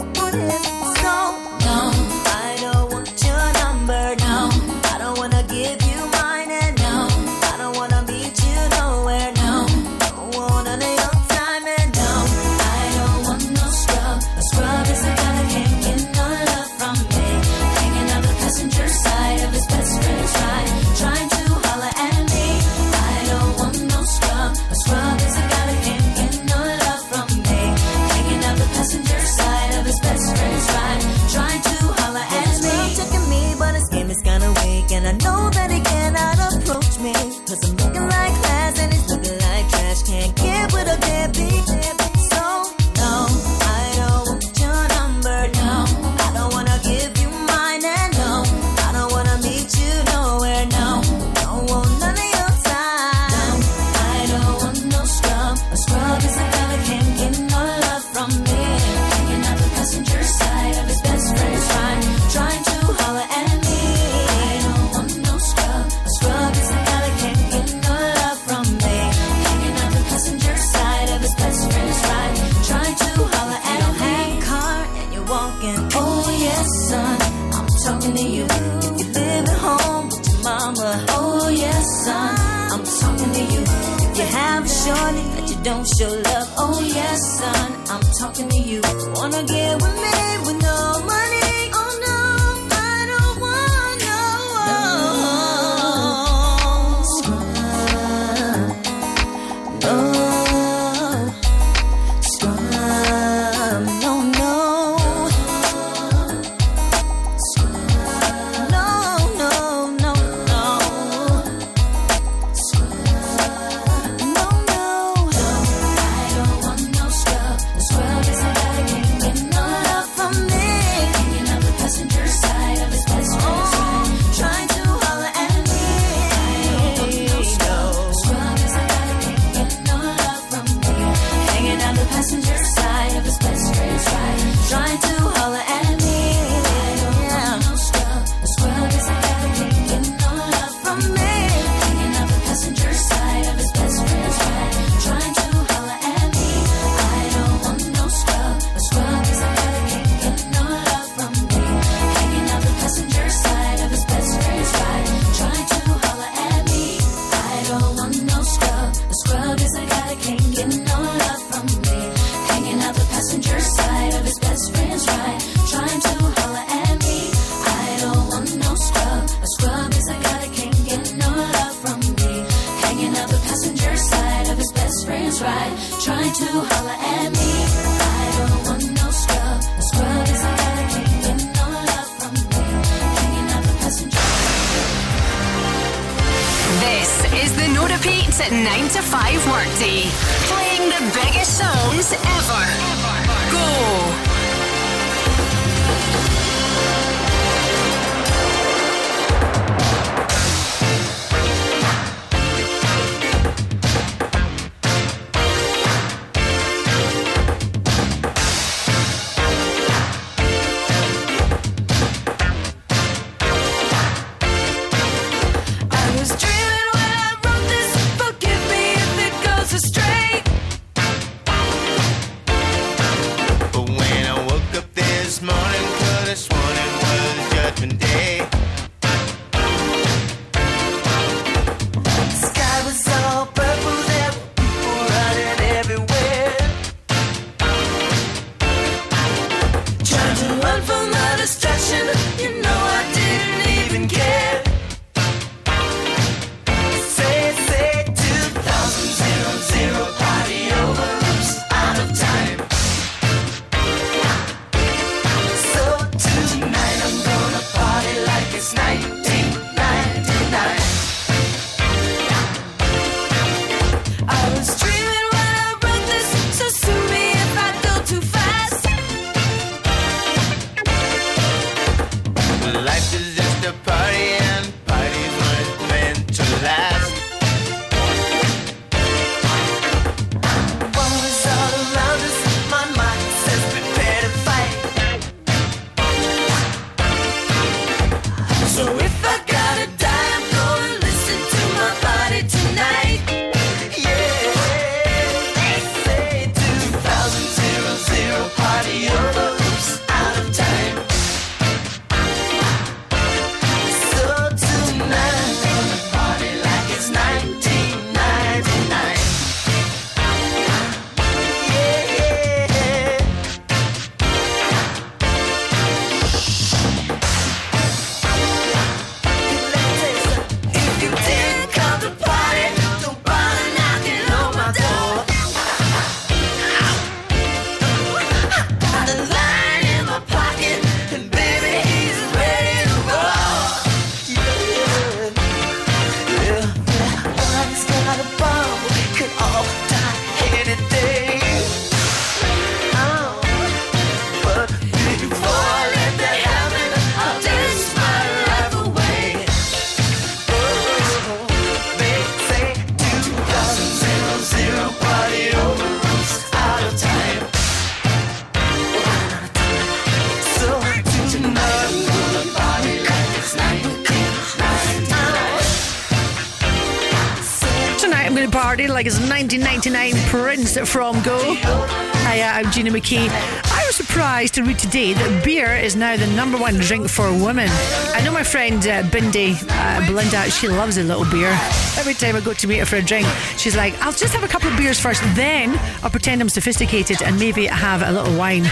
Like it's 1999 Prince from Go. Hi, uh, I'm Gina McKie. I was surprised to read today that beer is now the number one drink for women. I know my friend uh, Bindi, uh, Belinda, she loves a little beer. Every time I go to meet her for a drink, she's like, I'll just have a couple of beers first, then I'll pretend I'm sophisticated and maybe have a little wine.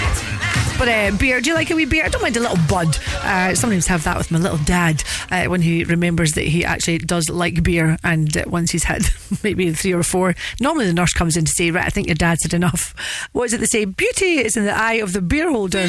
But uh, beer, do you like a wee beer? I don't mind a little bud. Uh, sometimes have that with my little dad uh, when he remembers that he actually does like beer. And uh, once he's had maybe three or four, normally the nurse comes in to say, Right, I think your dad's had enough. What is it they say? Beauty is in the eye of the beer holder.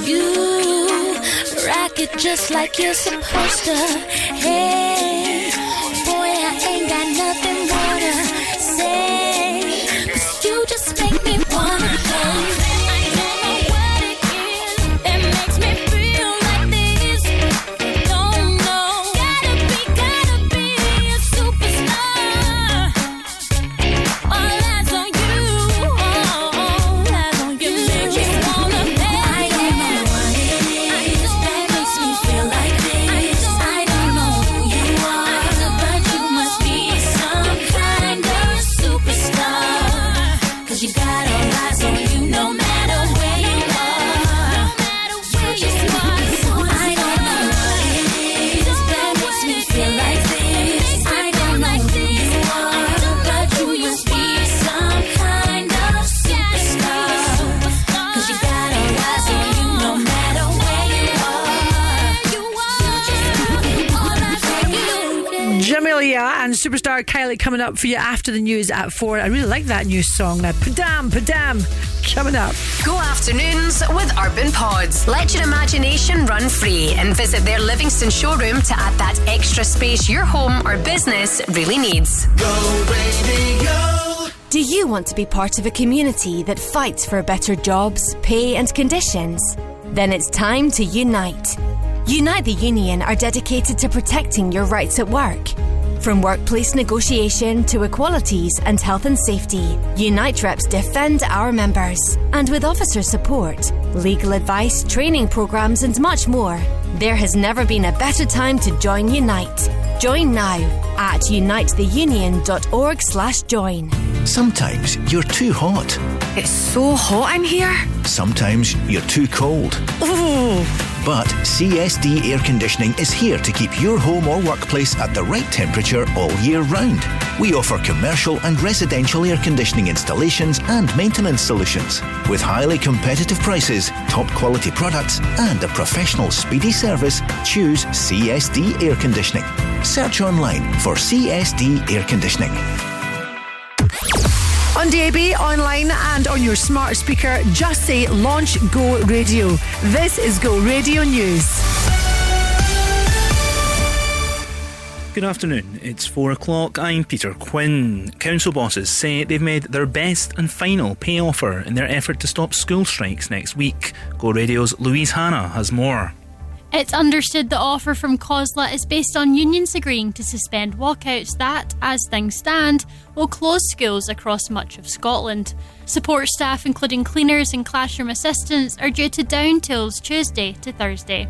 You rock it just like you're supposed to. Hey, superstar Kylie coming up for you after the news at four. I really like that new song. Now, Padam, Padam, coming up. Go afternoons with Urban Pods. Let your imagination run free and visit their Livingston showroom to add that extra space your home or business really needs. Go radio. Do you want to be part of a community that fights for better jobs, pay, and conditions? Then it's time to unite. Unite the Union are dedicated to protecting your rights at work. From workplace negotiation to equalities and health and safety, Unite reps defend our members. And with officer support, legal advice, training programs, and much more, there has never been a better time to join Unite. Join now at unitetheunion.org/join. Sometimes you're too hot. It's so hot in here. Sometimes you're too cold. But CSD Air Conditioning is here to keep your home or workplace at the right temperature all year round. We offer commercial and residential air conditioning installations and maintenance solutions. With highly competitive prices, top quality products, and a professional speedy service, choose CSD Air Conditioning. Search online for CSD Air Conditioning. On DAB, online, and on your smart speaker, just say Launch Go Radio. This is Go Radio News. Good afternoon. It's four o'clock. I'm Peter Quinn. Council bosses say they've made their best and final pay offer in their effort to stop school strikes next week. Go Radio's Louise Hanna has more. It's understood the offer from COSLA is based on unions agreeing to suspend walkouts that, as things stand, will close schools across much of Scotland. Support staff, including cleaners and classroom assistants, are due to down tools Tuesday to Thursday.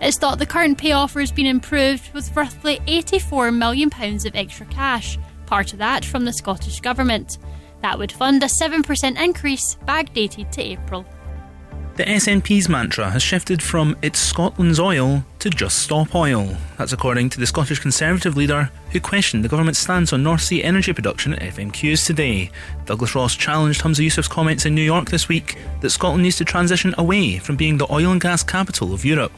It's thought the current pay offer has been improved with roughly £84 million of extra cash, part of that from the Scottish Government. That would fund a 7% increase backdated to April. The SNP's mantra has shifted from It's Scotland's oil to Just Stop Oil. That's according to the Scottish Conservative leader who questioned the government's stance on North Sea energy production at FMQs today. Douglas Ross challenged Humza Yousaf's comments in New York this week that Scotland needs to transition away from being the oil and gas capital of Europe.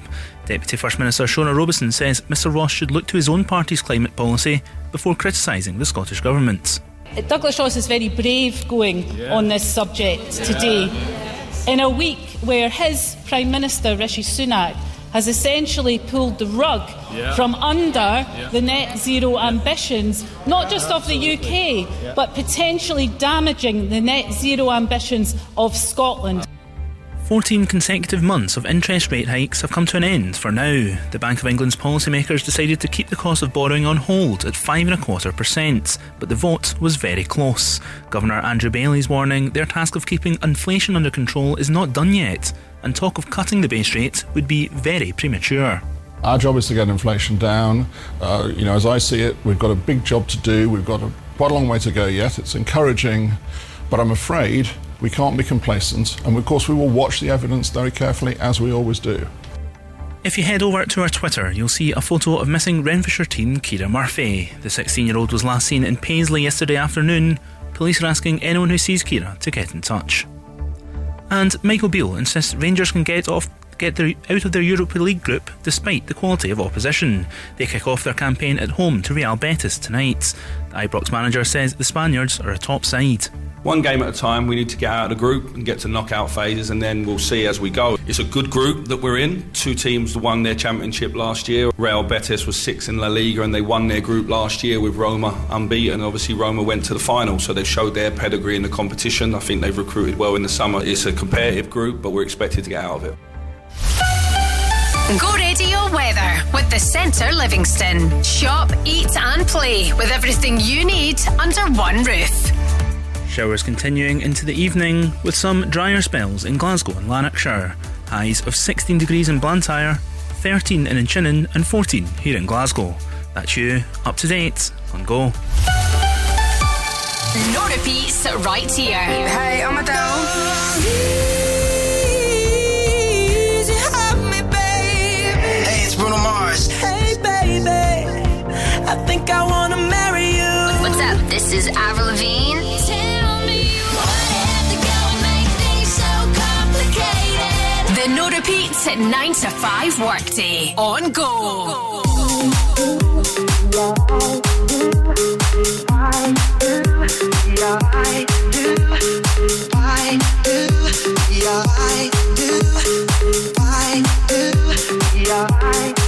Deputy First Minister Shona Robison says Mr Ross should look to his own party's climate policy before criticising the Scottish Government. Douglas Ross is very brave going on this subject today. In a week where his Prime Minister, Rishi Sunak, has essentially pulled the rug Yeah. from under Yeah. the net zero ambitions, not just of the UK, but potentially damaging the net zero ambitions of Scotland. 14 consecutive months of interest rate hikes have come to an end for now. The Bank of England's policymakers decided to keep the cost of borrowing on hold at five and a quarter percent, but the vote was very close. Governor Andrew Bailey's warning their task of keeping inflation under control is not done yet, and talk of cutting the base rate would be very premature. Our job is to get inflation down. Uh, you know, as I see it, we've got a big job to do. We've got a, quite a long way to go yet. It's encouraging, but I'm afraid we can't be complacent. And of course, we will watch the evidence very carefully, as we always do. If you head over to our Twitter, you'll see a photo of missing Renfrewshire teen Kira Murphy. The 16 year old was last seen in Paisley yesterday afternoon. Police are asking anyone who sees Kira to get in touch. And Michael Beale insists Rangers can get off get their, out of their Europa League group despite the quality of opposition. They kick off their campaign at home to Real Betis tonight. The Ibrox manager says the Spaniards are a top side. One game at a time, we need to get out of the group and get to knockout phases, and then we'll see as we go. It's a good group that we're in. Two teams won their championship last year. Real Betis was six in La Liga, and they won their group last year with Roma unbeaten. Obviously, Roma went to the final, so they've showed their pedigree in the competition. I think they've recruited well in the summer. It's a competitive group, but we're expected to get out of it. Go radio weather with the Centre Livingston. Shop, eat, and play with everything you need under one roof. Showers continuing into the evening with some drier spells in Glasgow and Lanarkshire. Highs of 16 degrees in Blantyre, 13 in Inchinnan, and 14 here in Glasgow. That's you up to date on Go. No repeats right here. Hey, I'm Adele. I wanna marry you. What's up? This is Avril Lavigne. The no repeats at 9 to 5 workday on Go. Why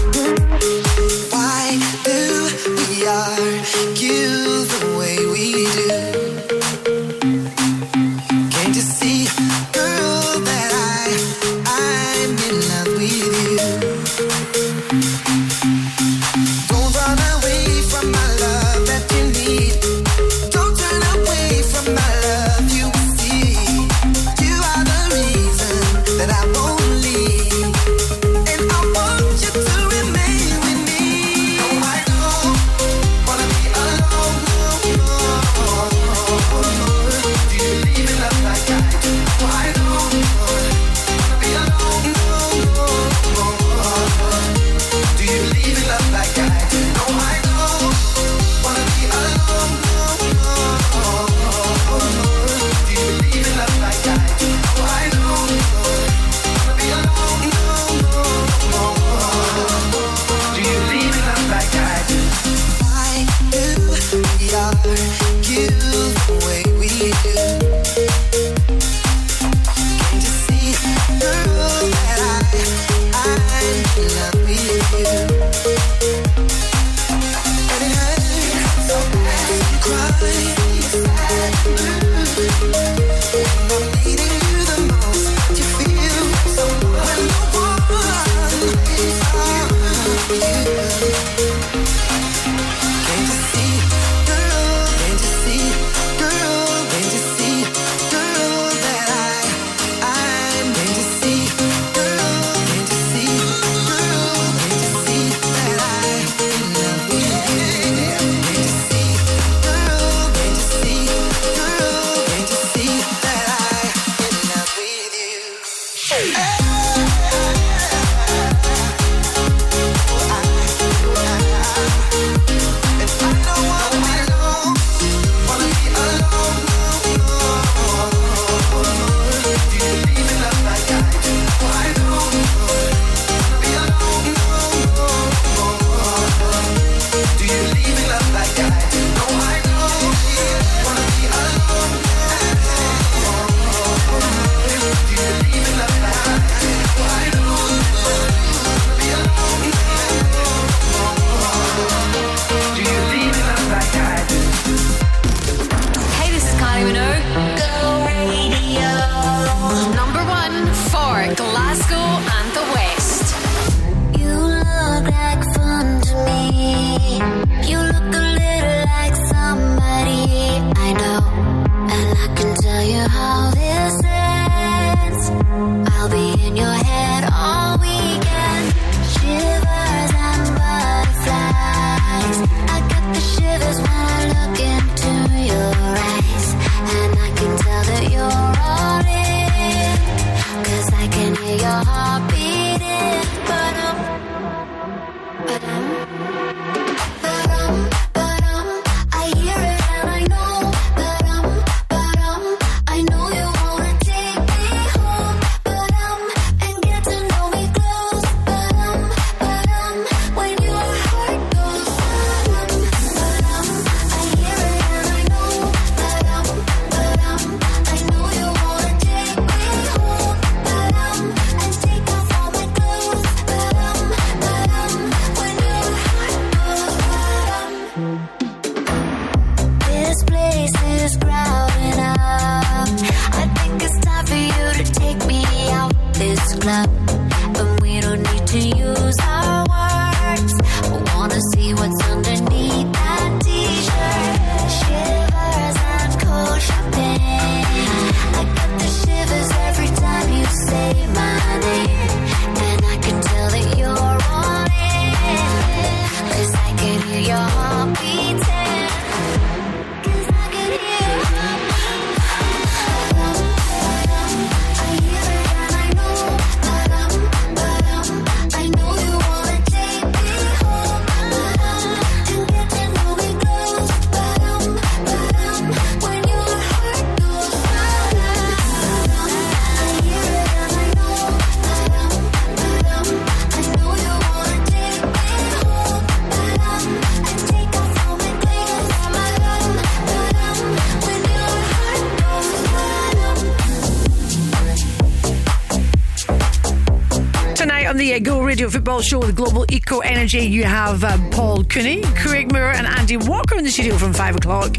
Radio Football Show with Global Eco Energy. You have uh, Paul Cooney, Craig Moore, and Andy Walker in the studio from 5 o'clock.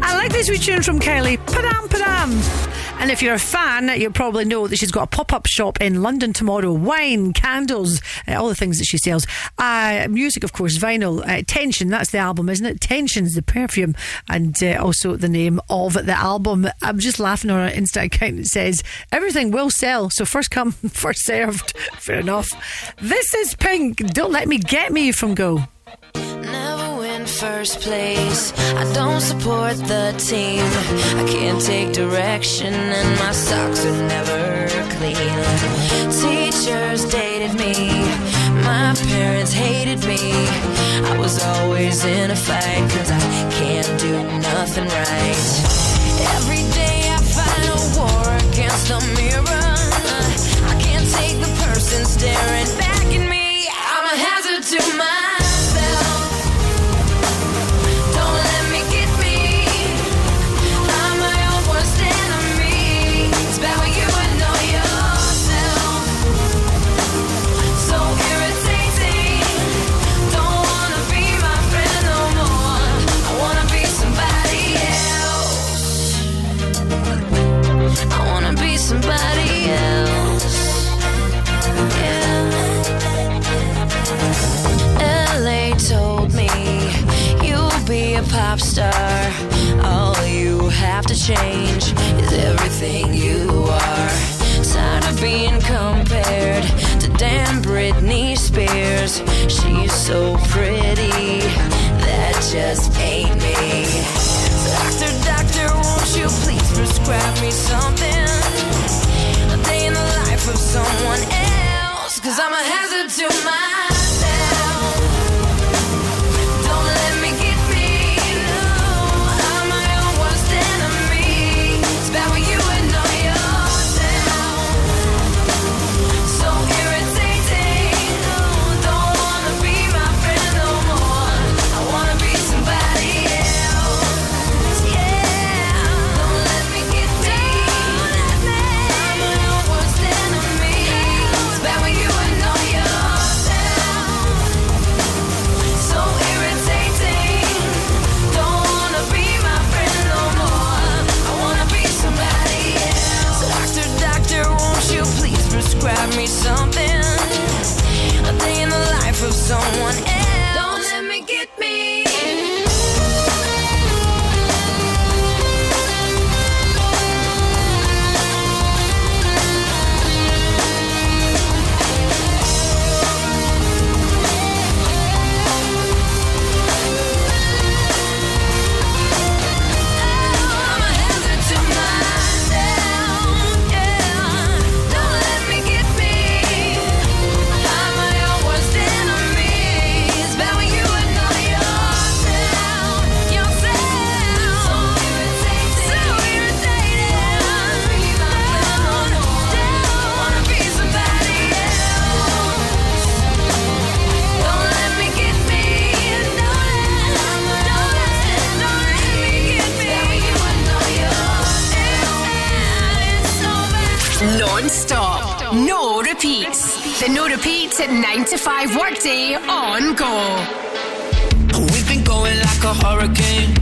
I like this wee tune from Kylie. Padam, padam. And if you're a fan, you probably know that she's got a pop up shop in London tomorrow. Wine, candles, uh, all the things that she sells. Uh, music, of course, vinyl. Uh, Tension, that's the album, isn't it? Tension's the perfume, and uh, also the name of the album. I'm just laughing on her Insta account. It says, Everything will sell, so first come, first served. Fair enough. This is Pink. Don't let me get me from Go. Never first place. I don't support the team. I can't take direction, and my socks are never clean. Teachers dated me. My parents hated me. I was always in a fight, cause I can't do nothing right. Every day I fight a war against the mirror. I can't take the person staring back somebody else. Yeah. LA told me you'll be a pop star. All you have to change is everything you are. Tired of being compared to damn Britney Spears. She's so pretty, that just me. Doctor, doctor, won't you please prescribe me something? Cause I'm a hazard to myself. Me something? A day in the life of someone else. Non stop. No repeats. The no repeats at 9 to 5 workday on go. We've been going like a hurricane.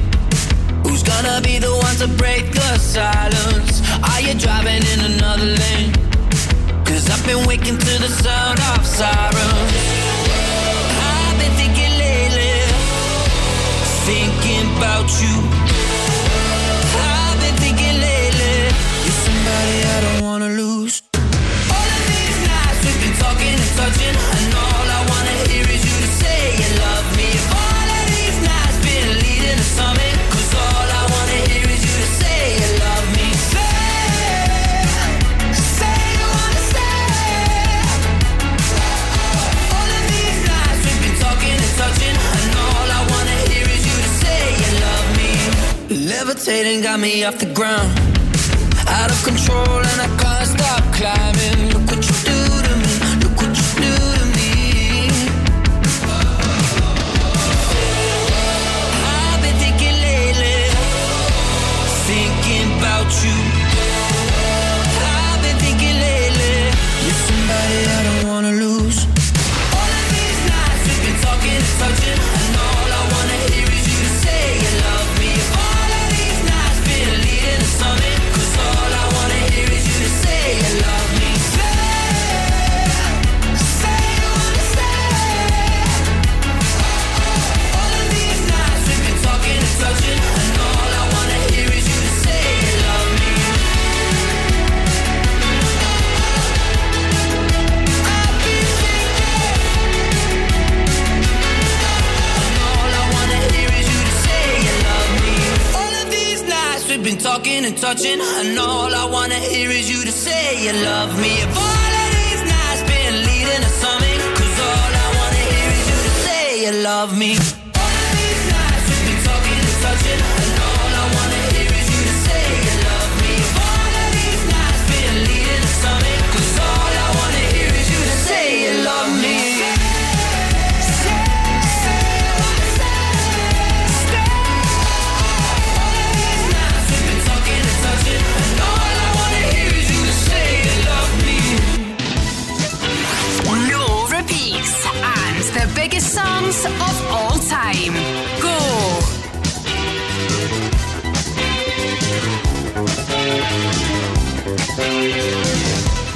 Who's gonna be the one to break the silence? Are you driving in another lane? Cause I've been waking to the sound of sirens. I've been thinking lately, thinking about you. Levitating got me off the ground. Out of control and I can't stop climbing. Talking and touching, and all I wanna hear is you to say you love me. If all of these nights been leading to something, cause all I wanna hear is you to say you love me. Time. Go.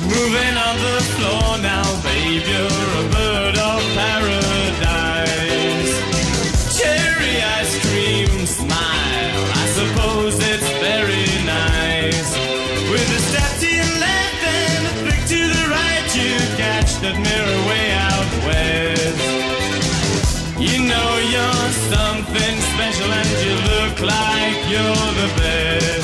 Moving on the floor now, babe, you're a bird special and you look like you're the best.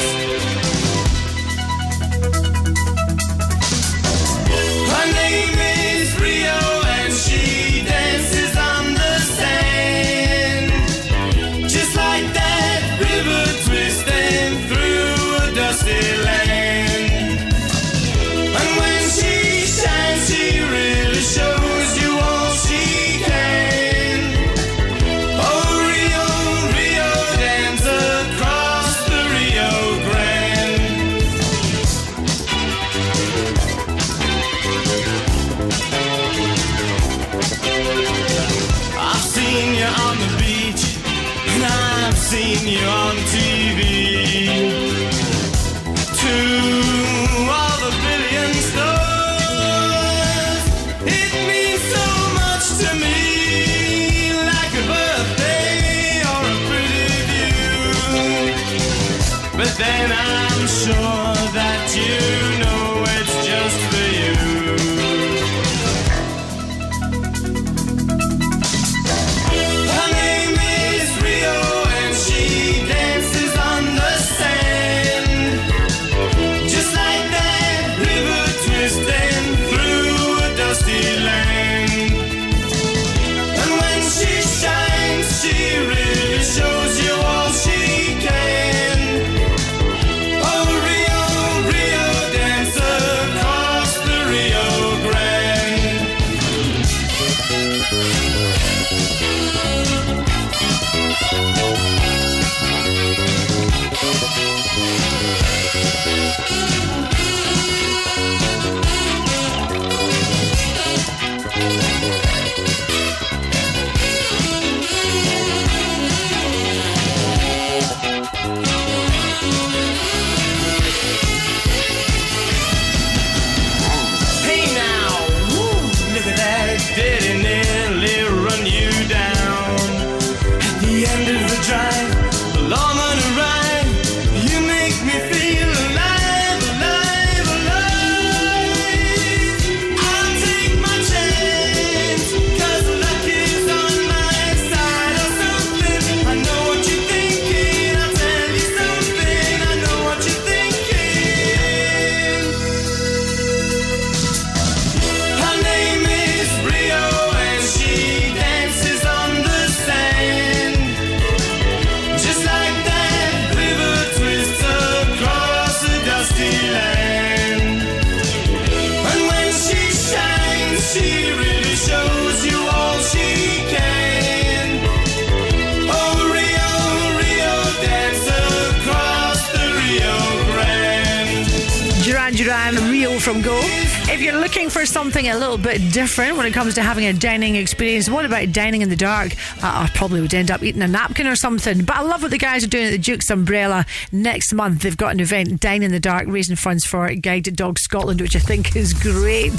Something a little bit different when it comes to having a dining experience, what about dining in the dark? Uh, I probably would end up eating a napkin or something. But I love what the guys are doing at the Duke's Umbrella next month. They've got an event, Dine in the Dark, raising funds for Guided Dog Scotland, which I think is great.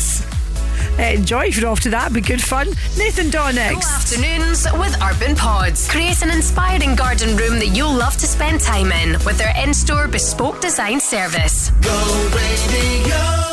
Uh, enjoy if you're off to that. Be good fun. Nathan Daw next. Afternoons with Urban Pods. Create an inspiring garden room that you'll love to spend time in with their in store bespoke design service. Go radio.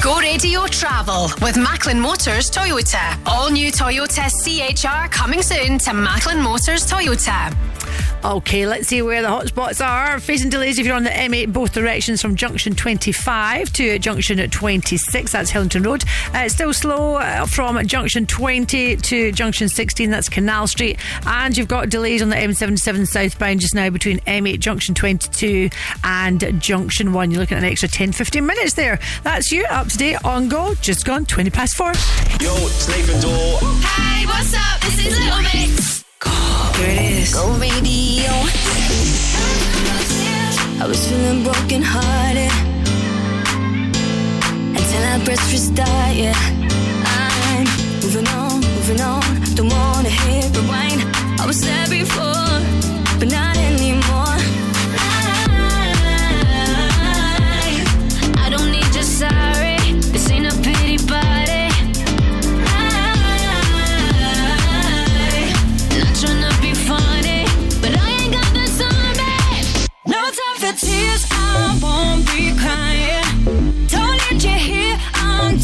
Go Radio Travel with Macklin Motors Toyota. All new Toyota CHR coming soon to Macklin Motors Toyota. Okay, let's see where the hotspots are. Facing delays if you're on the M8 both directions from junction 25 to junction 26. That's Hillington Road. Uh, it's still slow uh, from junction 20 to junction 16. That's Canal Street. And you've got delays on the M77 southbound just now between M8 junction 22 and junction 1. You're looking at an extra 10 15 minutes there. That's you up to date on Go. Just gone 20 past 4. Yo, it's Nathan Door. Hey, what's up? This is Little Mix. Here it is. Go radio. I was feeling broken hearted until I pressed restart. Yeah, I'm moving on, moving on. Don't wanna hit rewind. I was there before,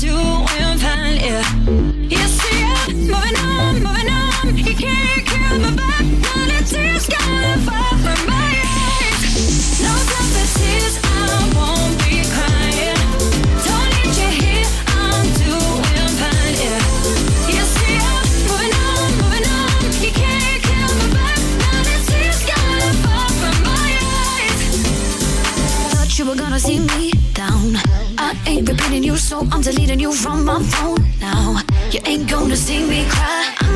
I'm you, so I'm deleting you from my phone now. You ain't gonna see me cry.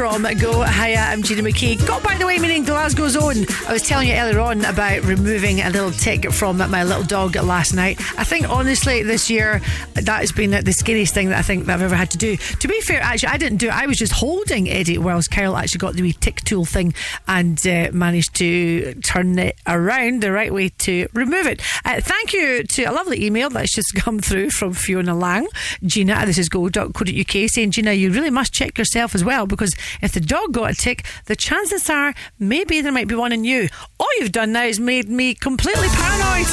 From Go. Hiya, I'm Gina McKie. Got by the way, meaning Glasgow's own. I was telling you earlier on about removing a little tick from my little dog last night. I think honestly this year that has been the scariest thing that I think that I've ever had to do. To be fair, actually, I didn't do it. I was just holding Eddie whilst Carol actually got the wee tick tool thing and uh, managed to turn it around the right way to remove it. Uh, thank you to a lovely email that's just come through from Fiona Lang. Gina, this is go.co.uk saying, Gina, you really must check yourself as well because if the dog got a tick, the chances are maybe there might be one in you. All you've done now is made me completely paranoid.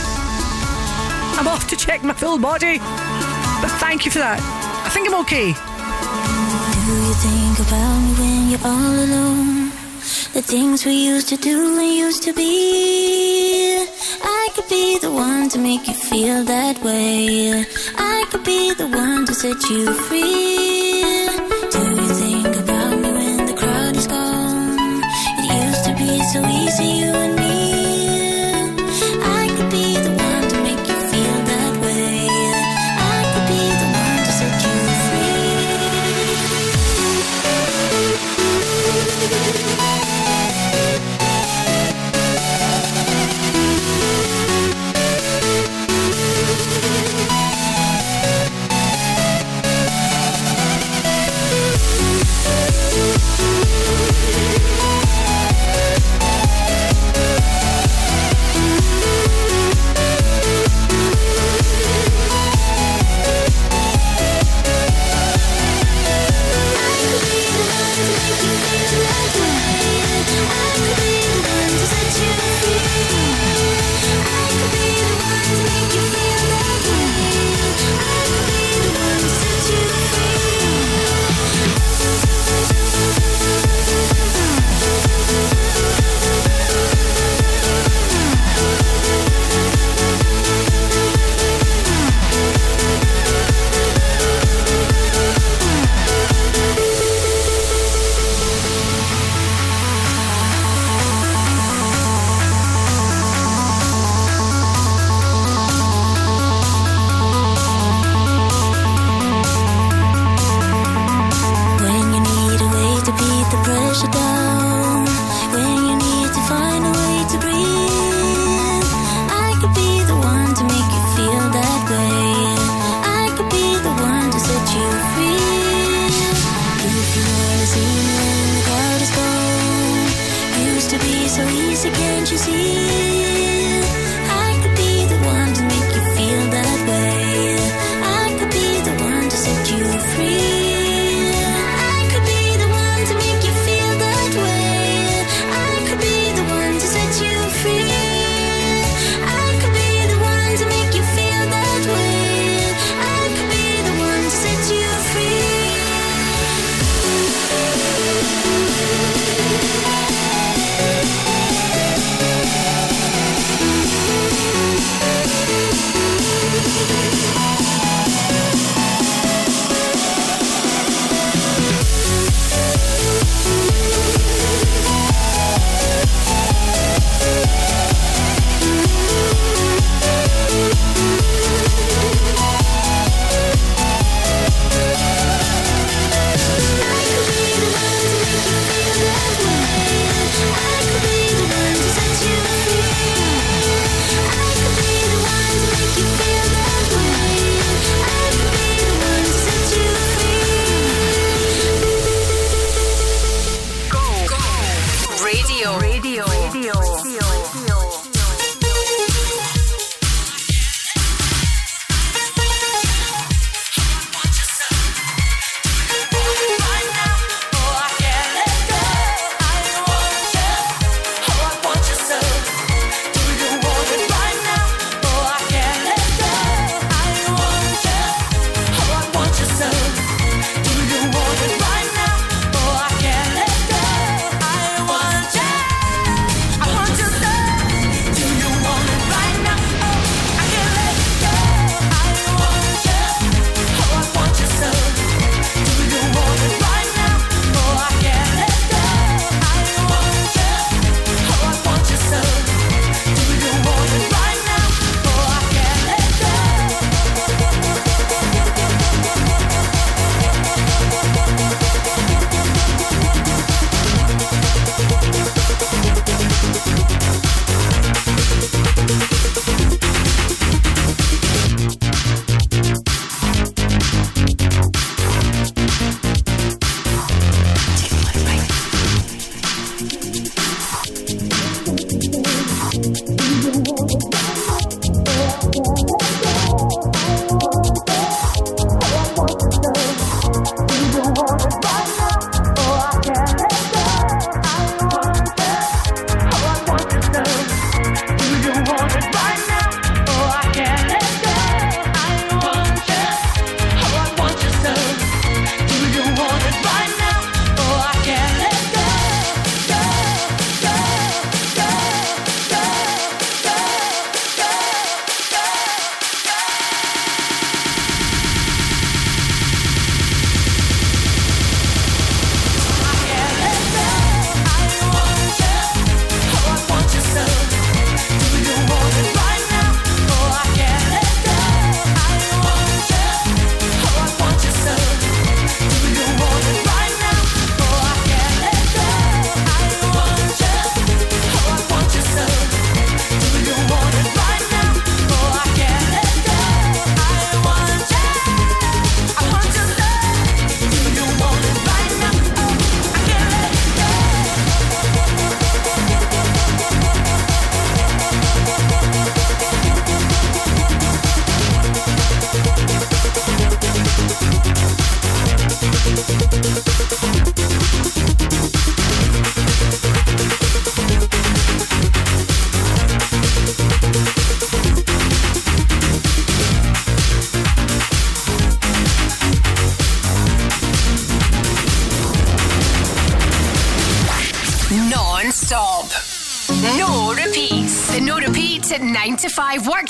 I'm off to check my full body. But thank you for that. I think I'm okay. Do you think about me when you're all alone? The things we used to do and used to be. Be the one to make you feel that way. I could be the one to set you free. Do you think about me when the crowd is gone? It used to be so easy, you and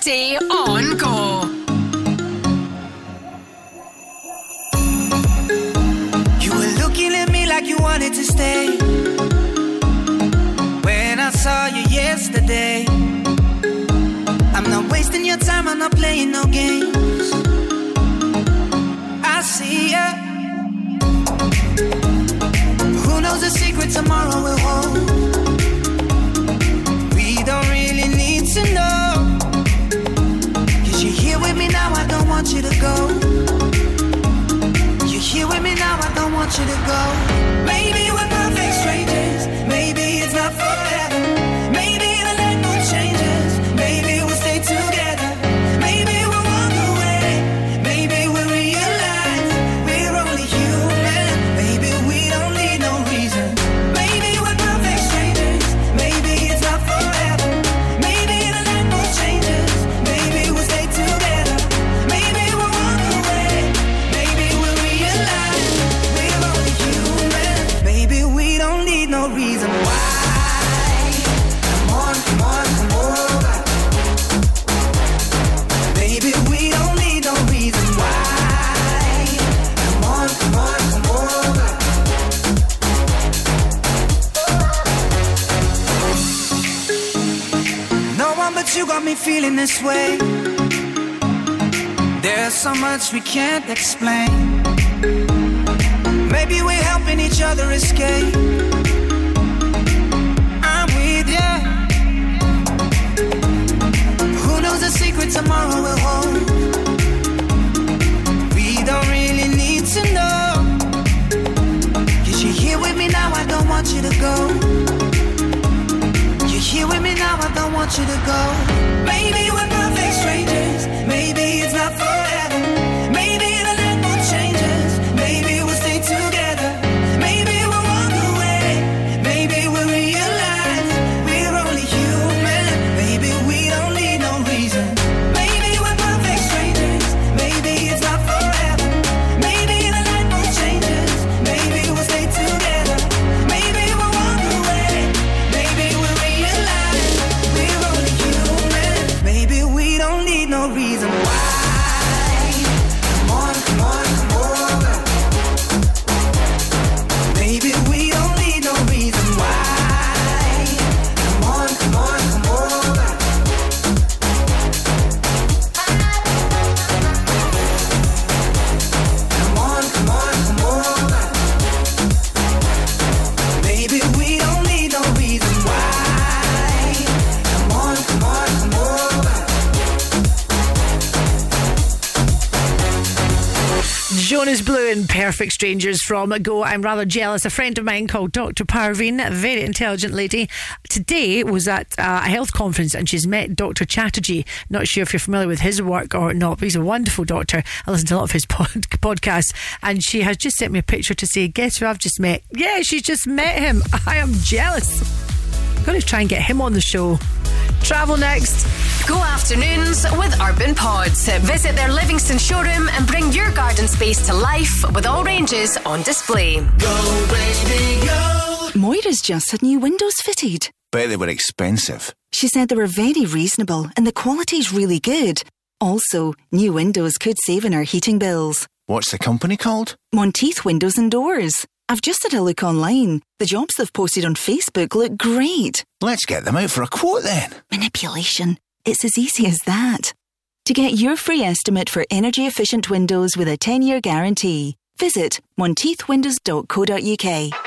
5 Perfect Strangers from Go. I'm rather jealous. A friend of mine called Dr. Parveen, a very intelligent lady, today was at uh, a health conference and she's met Dr. Chatterjee. Not sure if you're familiar with his work or not, but he's a wonderful doctor. I listen to a lot of his pod- podcasts and she has just sent me a picture to say, Guess who I've just met? Yeah, she's just met him. I am jealous. Got to try and get him on the show. Travel next. Go afternoons with Urban Pods. Visit their Livingston showroom and bring your garden space to life with all ranges on display. go go Moira's just had new windows fitted. Bet they were expensive. She said they were very reasonable and the quality's really good. Also, new windows could save in our heating bills. What's the company called? Monteith Windows and Doors. I've just had a look online. The jobs they've posted on Facebook look great. Let's get them out for a quote then. Manipulation. It's as easy as that. To get your free estimate for energy efficient windows with a 10 year guarantee, visit monteithwindows.co.uk.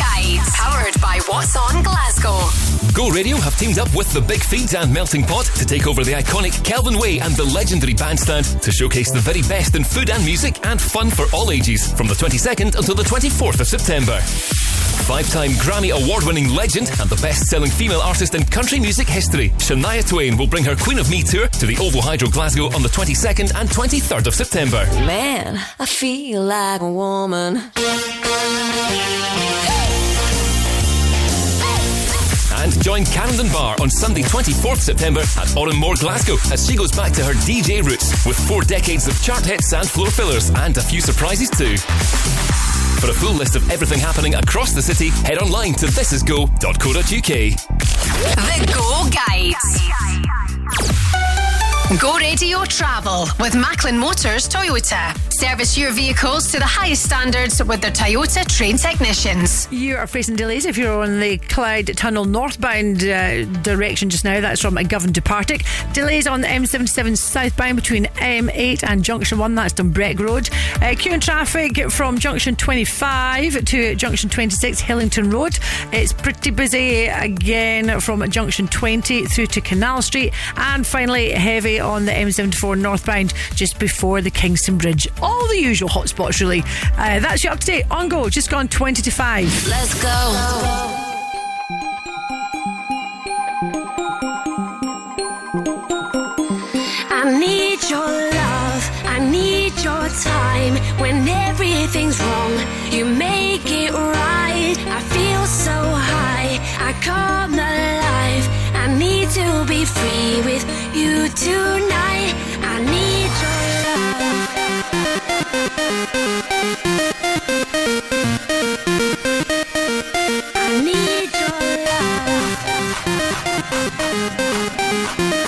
música. Guide, powered by What's On Glasgow. Go Radio have teamed up with the Big Feeds and Melting Pot to take over the iconic Kelvin Way and the legendary bandstand to showcase the very best in food and music and fun for all ages from the 22nd until the 24th of September. Five time Grammy award winning legend and the best selling female artist in country music history, Shania Twain will bring her Queen of Me tour to the OVO Hydro Glasgow on the 22nd and 23rd of September. Man, I feel like a woman. And join Carrington Bar on Sunday, 24th September at Oran Mor, Glasgow, as she goes back to her DJ roots with four decades of chart hits and floor fillers, and a few surprises too. For a full list of everything happening across the city, head online to thisisgo.co.uk. The Go Guides. Go Radio Travel with Macklin Motors Toyota. Service your vehicles to the highest standards with their Toyota trained technicians. You are facing delays if you're on the Clyde Tunnel northbound uh, direction just now. That's from McGovern to Partick. Delays on the M77 southbound between M8 and Junction 1. That's Dumbreck Road. Uh, queue and traffic from Junction 25 to Junction 26 Hillington Road. It's pretty busy again from Junction 20 through to Canal Street. And finally, heavy on the M74 northbound just before the Kingston Bridge. All the usual hotspots, really. Uh, that's your up to date on go. Just gone 20 to 5. Let's go. I need your love, I need your time. When everything's wrong, you make it right. I feel so high, I come alive. I need to be free with you. I need your love.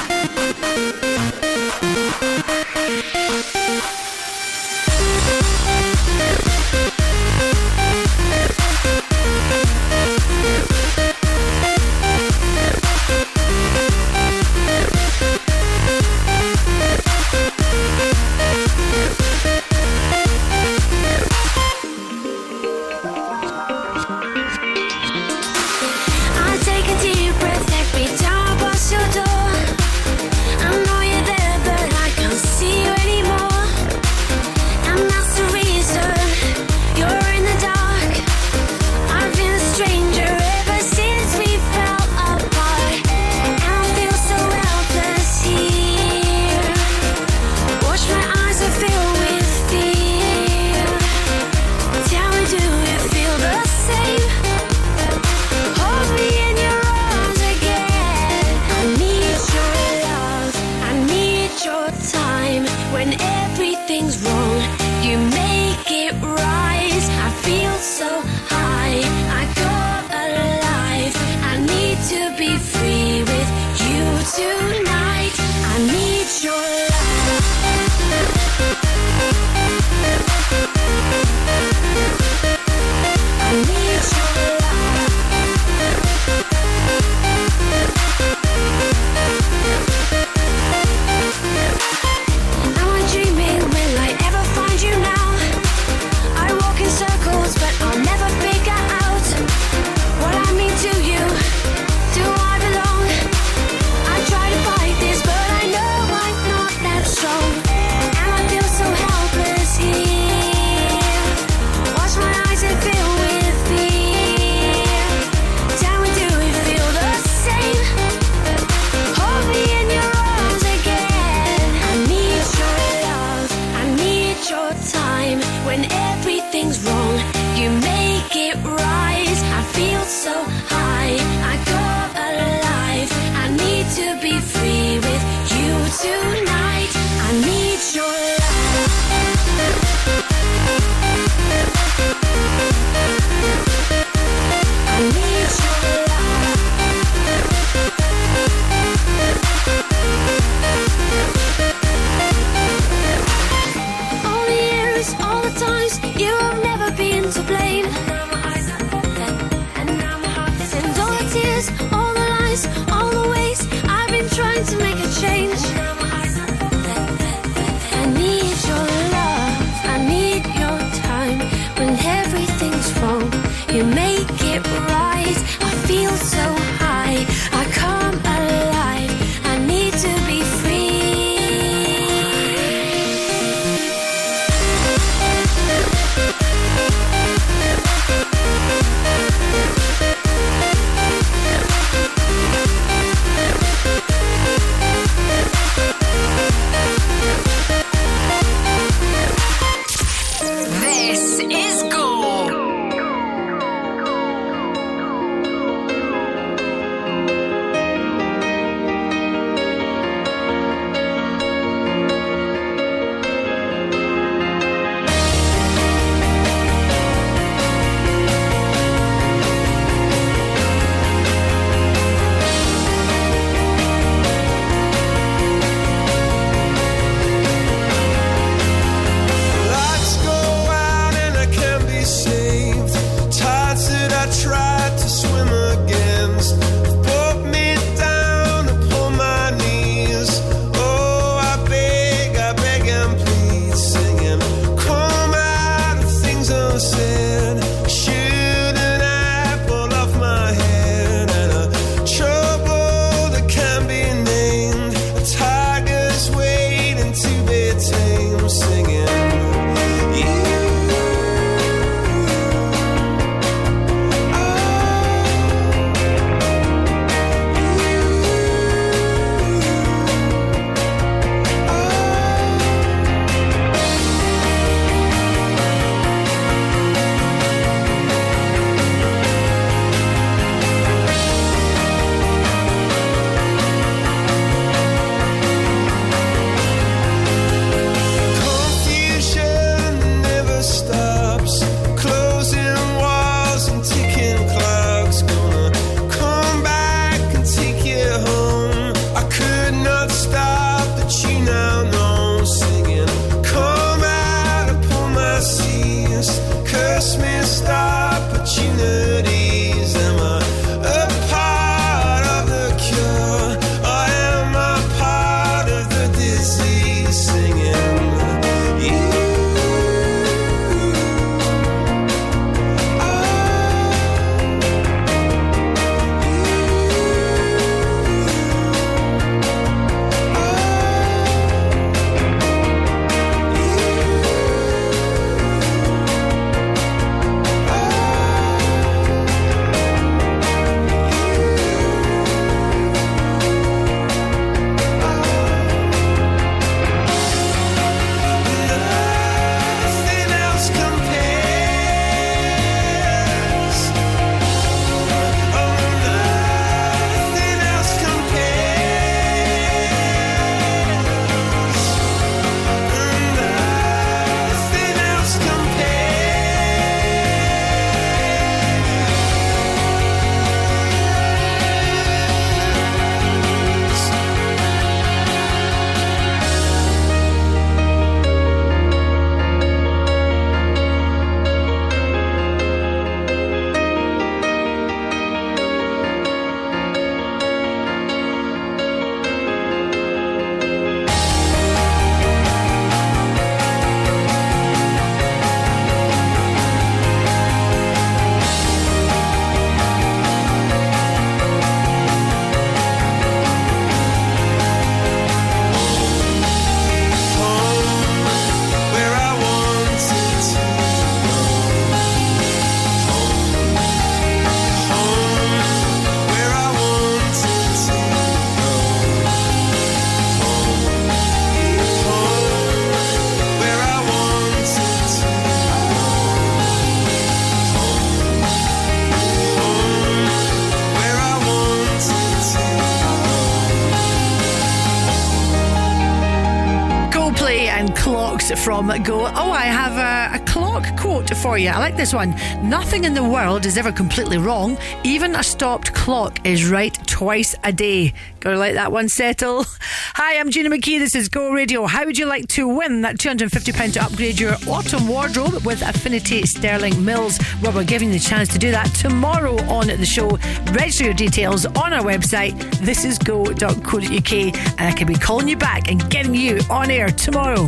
for you. I like this one. Nothing in the world is ever completely wrong. Even a stopped clock is right twice a day. Gotta let that one settle. Hi, I'm Gina McKie. This is Go Radio. How would you like to win that £250 to upgrade your autumn wardrobe with Affinity Sterling Mills? Well, we're giving you the chance to do that tomorrow on the show. Register your details on our website, thisisgo.co.uk, and I can be calling you back and getting you on air tomorrow.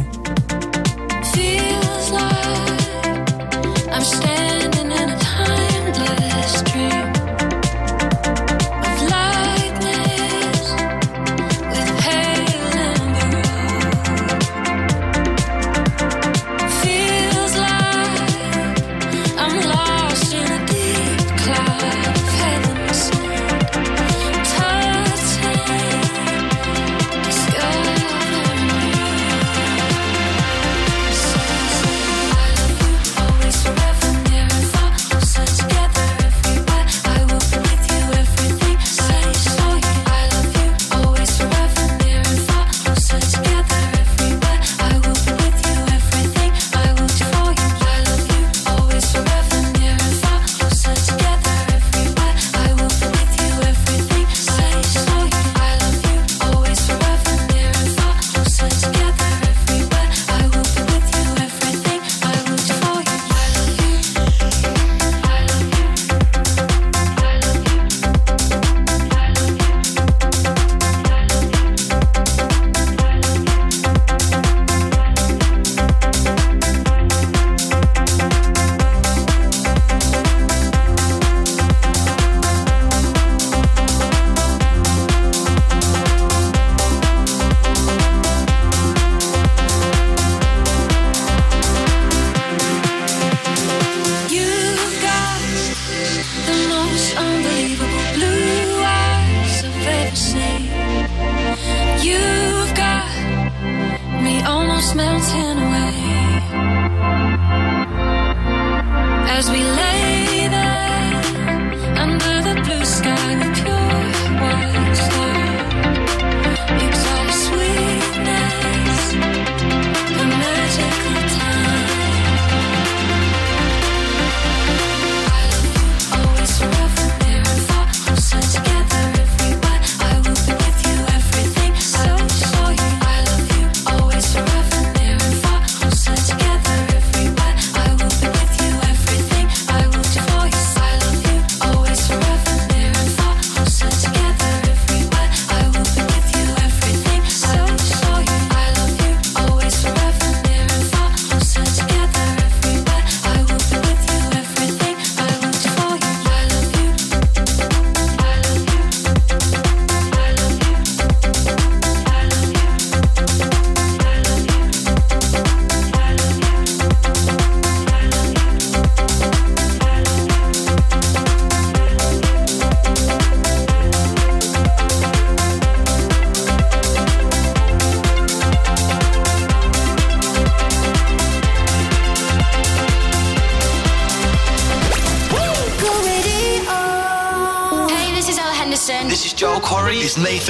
Feels like I'm standing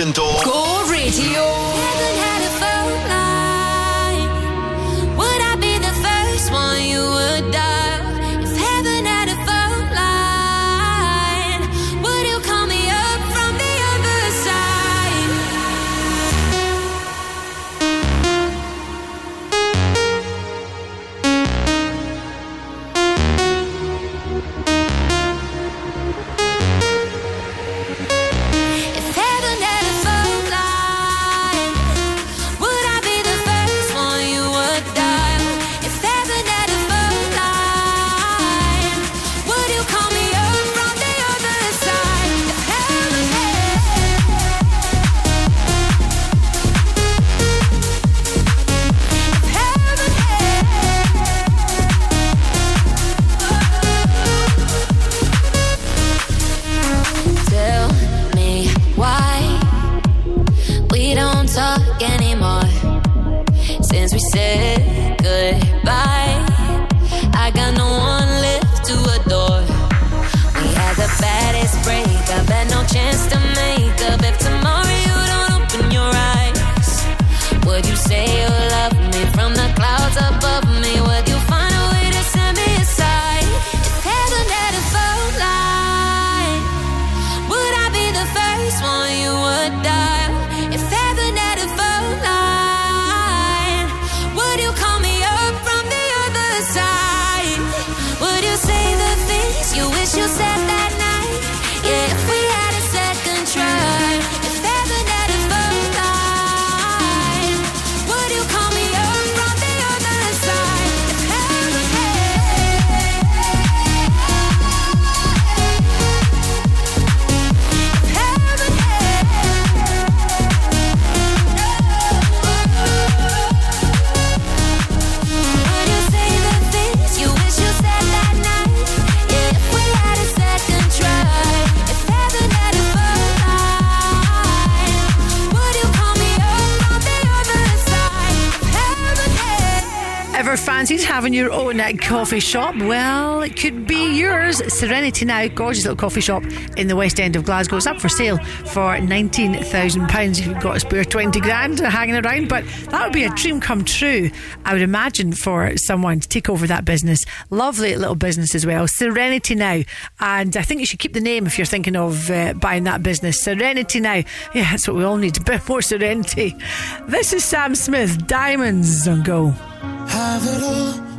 Eventol. Having your own coffee shop? Well, it could be yours. Serenity Now, gorgeous little coffee shop in the West End of Glasgow. It's up for sale for £19,000 if you've got a spare 20 grand hanging around. But that would be a dream come true, I would imagine, for someone to take over that business. Lovely little business as well. Serenity Now. And I think you should keep the name if you're thinking of uh, buying that business. Serenity Now. Yeah, that's what we all need a bit more serenity. This is Sam Smith, Diamonds on Go. Have it all,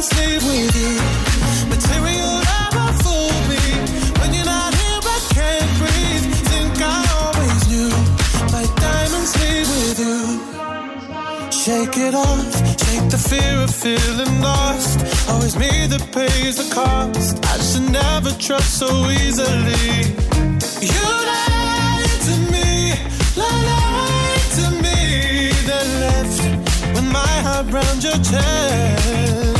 diamonds leave with you. Material never fooled me. When you're not here, I can't breathe. Think I always knew. My diamonds leave with you. Shake it off, shake the fear of feeling lost. Always me that pays the cost. I should never trust so easily. You lied to me, lied to me, then left with my heart round your chest.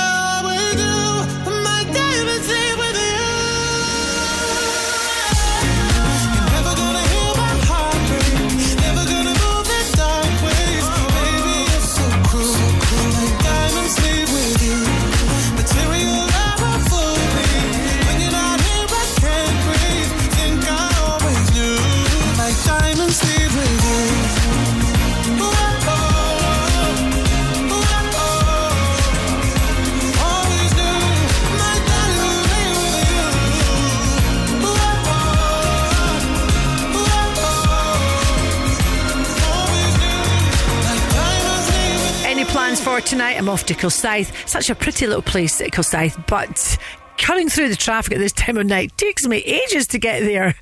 tonight? I'm off to Kilsyth. Such a pretty little place at Kilsyth, but cutting through the traffic at this time of night takes me ages to get there.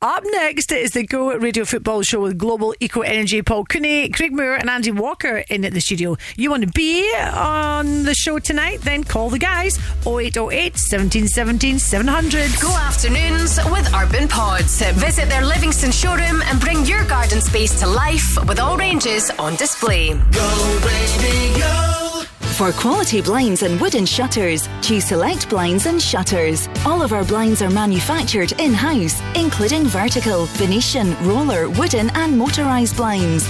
Up next is the Go Radio Football Show with Global Eco Energy. Paul Cooney, Craig Moore, and Andy Walker in at the studio. You want to be on the show tonight? Then call the guys 0808 1717 700. Go afternoons with Urban Pods. Visit their Livingston showroom and bring your garden space to life with all ranges on display. Go Radio. For quality blinds and wooden shutters, choose Select Blinds and Shutters. All of our blinds are manufactured in house, including vertical, Venetian, roller, wooden, and motorised blinds.